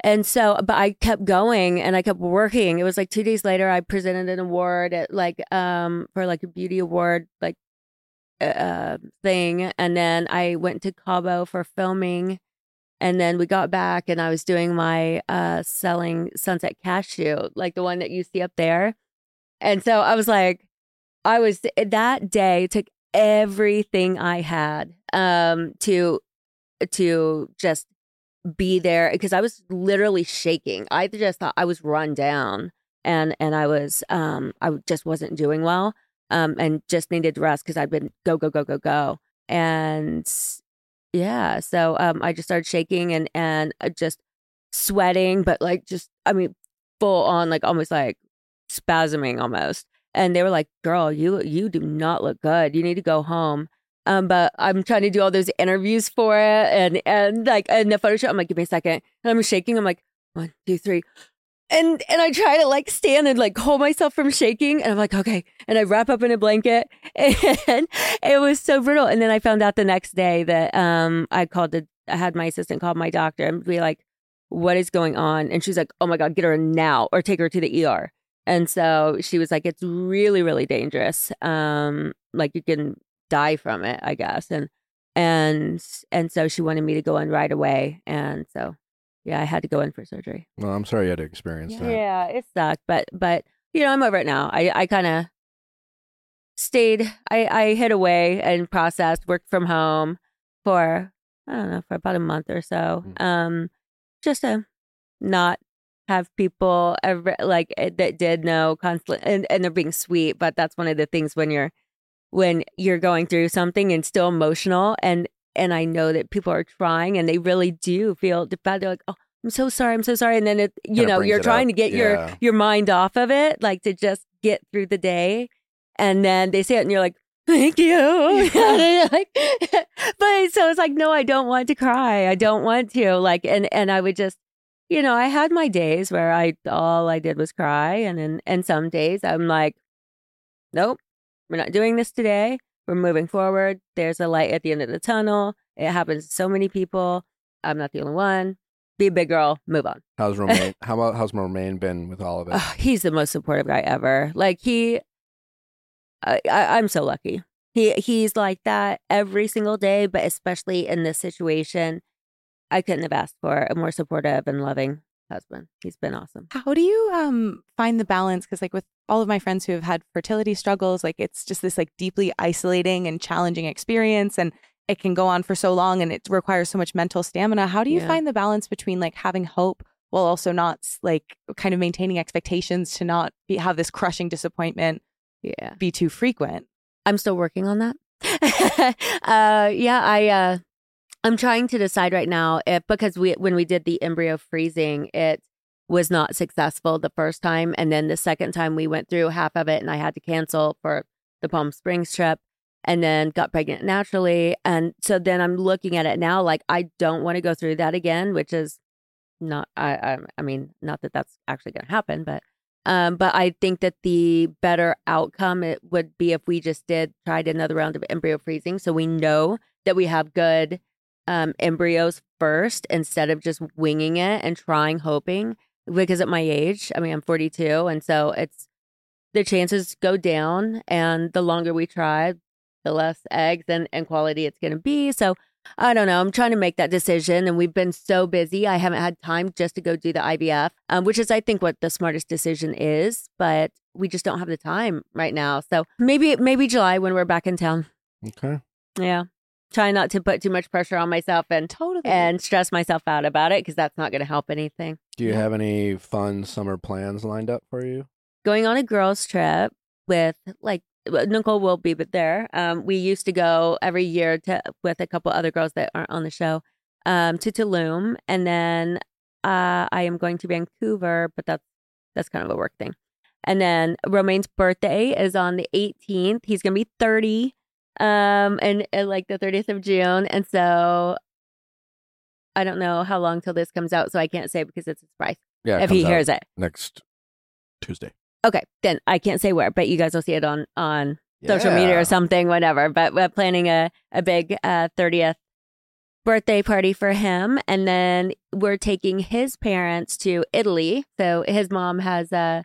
and so but i kept going and i kept working. It was like two days later i presented an award at like um for like a beauty award like uh thing and then i went to cabo for filming and then we got back and i was doing my uh selling sunset cashew like the one that you see up there and so i was like i was that day took everything i had um to to just be there because I was literally shaking. I just thought I was run down and and I was um I just wasn't doing well um and just needed rest because I'd been go go go go go and yeah so um I just started shaking and and uh, just sweating but like just I mean full on like almost like spasming almost and they were like girl you you do not look good you need to go home um, but I'm trying to do all those interviews for it and and like and the photo shoot. I'm like, give me a second. And I'm shaking. I'm like, one, two, three. And and I try to like stand and like hold myself from shaking. And I'm like, okay. And I wrap up in a blanket. And it was so brutal. And then I found out the next day that um I called the I had my assistant call my doctor and be like, what is going on? And she's like, oh my God, get her now or take her to the ER. And so she was like, it's really, really dangerous. Um, like you can die from it, I guess. And and and so she wanted me to go in right away. And so yeah, I had to go in for surgery. Well, I'm sorry you had to experience that. Yeah, it sucked, but but you know, I'm over it now. I I kind of stayed. I I hid away and processed, worked from home for I don't know for about a month or so. Mm. Um, just to not have people ever like eh, that did know constantly, and and they're being sweet. But that's one of the things when you're when you're going through something and still emotional and and I know that people are trying and they really do feel bad. They're like, oh. I'm so sorry. I'm so sorry. And then it, you Kinda know, you're trying up. to get Yeah. your your mind off of it, like to just get through the day. And then they say it, and you're like, "Thank you." like, but so it's like, no, I don't want to cry. I don't want to. Like, and and I would just, you know, I had my days where I all I did was cry, and then and some days I'm like, nope, we're not doing this today. We're moving forward. There's a light at the end of the tunnel. It happens to so many people. I'm not the only one. Be a big girl. Move on. How's Romain? how about how's Romain been with all of it? Ugh, he's the most supportive guy ever. Like he, I, I, I'm so lucky. He he's like that every single day, but especially in this situation, I couldn't have asked for a more supportive and loving husband. He's been awesome. How do you um find the balance? Because like with all of my friends who have had fertility struggles, like it's just this like deeply isolating and challenging experience, and it can go on for so long, and it requires so much mental stamina. How do you Yeah. find the balance between like having hope while also not like kind of maintaining expectations to not be, have this crushing disappointment Yeah. be too frequent. I'm still working on that. uh, yeah, I uh, I'm trying to decide right now if because we when we did the embryo freezing, it was not successful the first time, and then the second time we went through half of it, and I had to cancel for the Palm Springs trip, and then got pregnant naturally, and so then I'm looking at it now like I don't want to go through that again, which is not I I, I mean not that that's actually going to happen, but um, but I think that the better outcome it would be if we just did tried another round of embryo freezing, so we know that we have good um, embryos first instead of just winging it and trying, hoping. Because at my age, I mean, I'm 42, and so it's the chances go down, and the longer we try, the less eggs and, and quality it's going to be. So I don't know. I'm trying to make that decision, and we've been so busy. I haven't had time just to go do the IVF, um, which is, I think, what the smartest decision is. But we just don't have the time right now. So maybe, maybe July when we're back in town. Okay. Yeah, try not to put too much pressure on myself and Totally. and stress myself out about it because that's not going to help anything. Do you have any fun summer plans lined up for you? Going on a girls' trip with like Nicole will be but there. Um, we used to go every year to with a couple other girls that aren't on the show um, to Tulum, and then uh, I am going to Vancouver, but that's that's kind of a work thing. And then Romain's birthday is on the 18th. He's going to be 30, um, and, and like the 30th of June, and so I don't know how long till this comes out, so I can't say because it's a surprise Yeah. if he hears it. next Tuesday. Okay, then I can't say where, but you guys will see it on on social media or something, whatever. But we're planning a a big uh, 30th birthday party for him, and then we're taking his parents to Italy. So his mom has a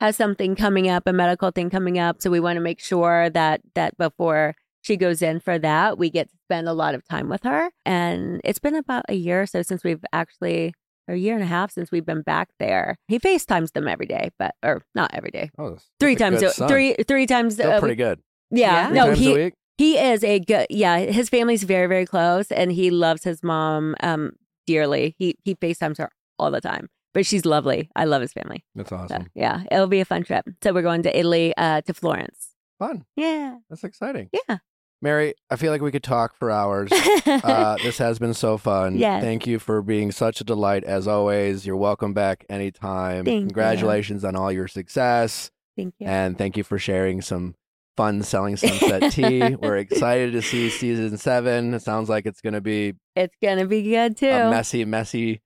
has something coming up, a medical thing coming up. So we want to make sure that that before she goes in for that, we get to spend a lot of time with her. And it's been about a year or so since we've actually. or A year and a half since we've been back there. He FaceTimes them every day, but or not every day. Oh, that's- Three that's a times, a, three three times. Still a pretty good. Yeah, Yeah. Three no, times he a week. he is a good. Yeah, his family's very very close, and he loves his mom um dearly. He he FaceTimes her all the time, but she's lovely. I love his family. That's So, awesome. yeah, it'll be a fun trip. So we're going to Italy, uh, to Florence. Fun. Yeah, That's exciting. yeah. Mary, I feel like we could talk for hours. uh, this has been so fun. Yes. Thank you for being such a delight as always. You're welcome back anytime. Thank you. Congratulations on all your success. Thank you. And thank you for sharing some fun selling sunset tea. We're excited to see season seven. It sounds like it's going to be It's gonna be good too. a messy, messy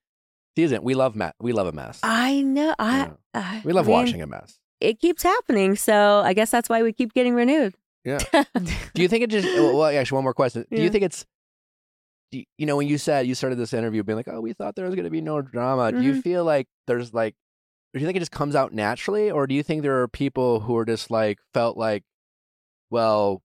season. We love me- We love a mess. I know. I, Yeah. I we love mean, watching a mess. It keeps happening, so I guess that's why we keep getting renewed. Yeah. Do you think it just? Well, actually, one more question. Do you think it's? You, you know, when you said you started this interview being like, "Oh, we thought there was going to be no drama," do Mm-hmm. you feel like there's like, do you think it just comes out naturally, or do you think there are people who are just like felt like, well,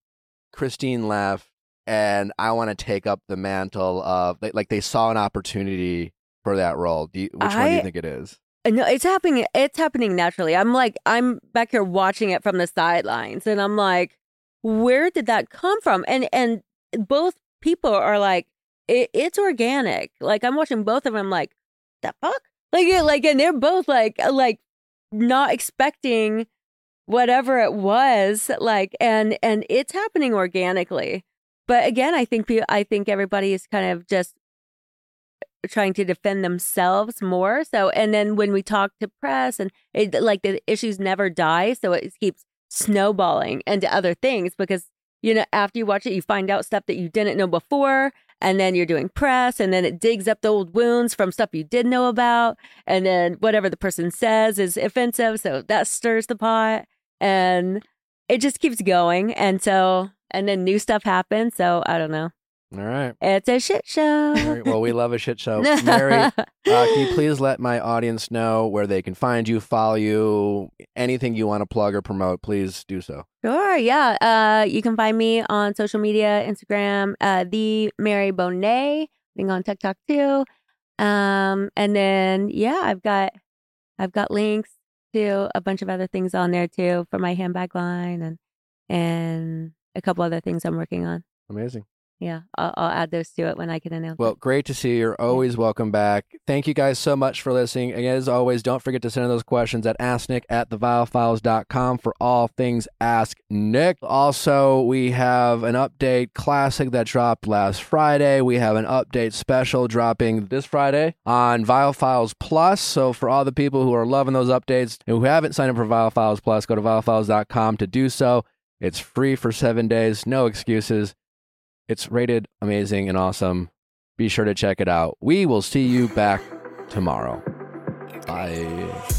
Christine left, and I want to take up the mantle of like, like they saw an opportunity for that role. Do you, which one do you think it is? Uh, No, it's happening. It's happening naturally. I'm like, I'm back here watching it from the sidelines, and I'm like, where did that come from? And and both people are like, it, it's organic. Like I'm watching both of them. Like, the fuck? Like, like, and they're both like, uh, like, not expecting whatever it was. Like, and and it's happening organically. But again, I think pe- I think everybody is kind of just trying to defend themselves more. So, and then when we talk to press and it, like the issues never die. So it keeps snowballing into other things because, you know, after you watch it, you find out stuff that you didn't know before. And then you're doing press and then it digs up the old wounds from stuff you did know about. And then whatever the person says is offensive. So that stirs the pot and it just keeps going. And so, and then new stuff happens. So I don't know. All right. It's a shit show. Well, we love a shit show. Mary, uh, can you please let my audience know where they can find you, follow you, anything you want to plug or promote? Please do so. Sure, yeah. Uh, you can find me on social media, Instagram, uh, the Mary Bonnet. I think on TikTok too. Um, and then yeah, I've got I've got links to a bunch of other things on there too for my handbag line and and a couple other things I'm working on. Amazing. Yeah, I'll, I'll add those to it when I can announce. Well, it. great to see you. You're always welcome back. Thank you guys so much for listening. Again, as always, don't forget to send in those questions at asknick at theviallfiles.com for all things Ask Nick. Also, we have an update classic that dropped last Friday. We have an update special dropping this Friday on Viall Files Plus. So, for all the people who are loving those updates and who haven't signed up for Viall Files Plus, go to viallfiles.com to do so. It's free for seven days, no excuses. It's rated amazing and awesome. Be sure to check it out. We will see you back tomorrow. Bye.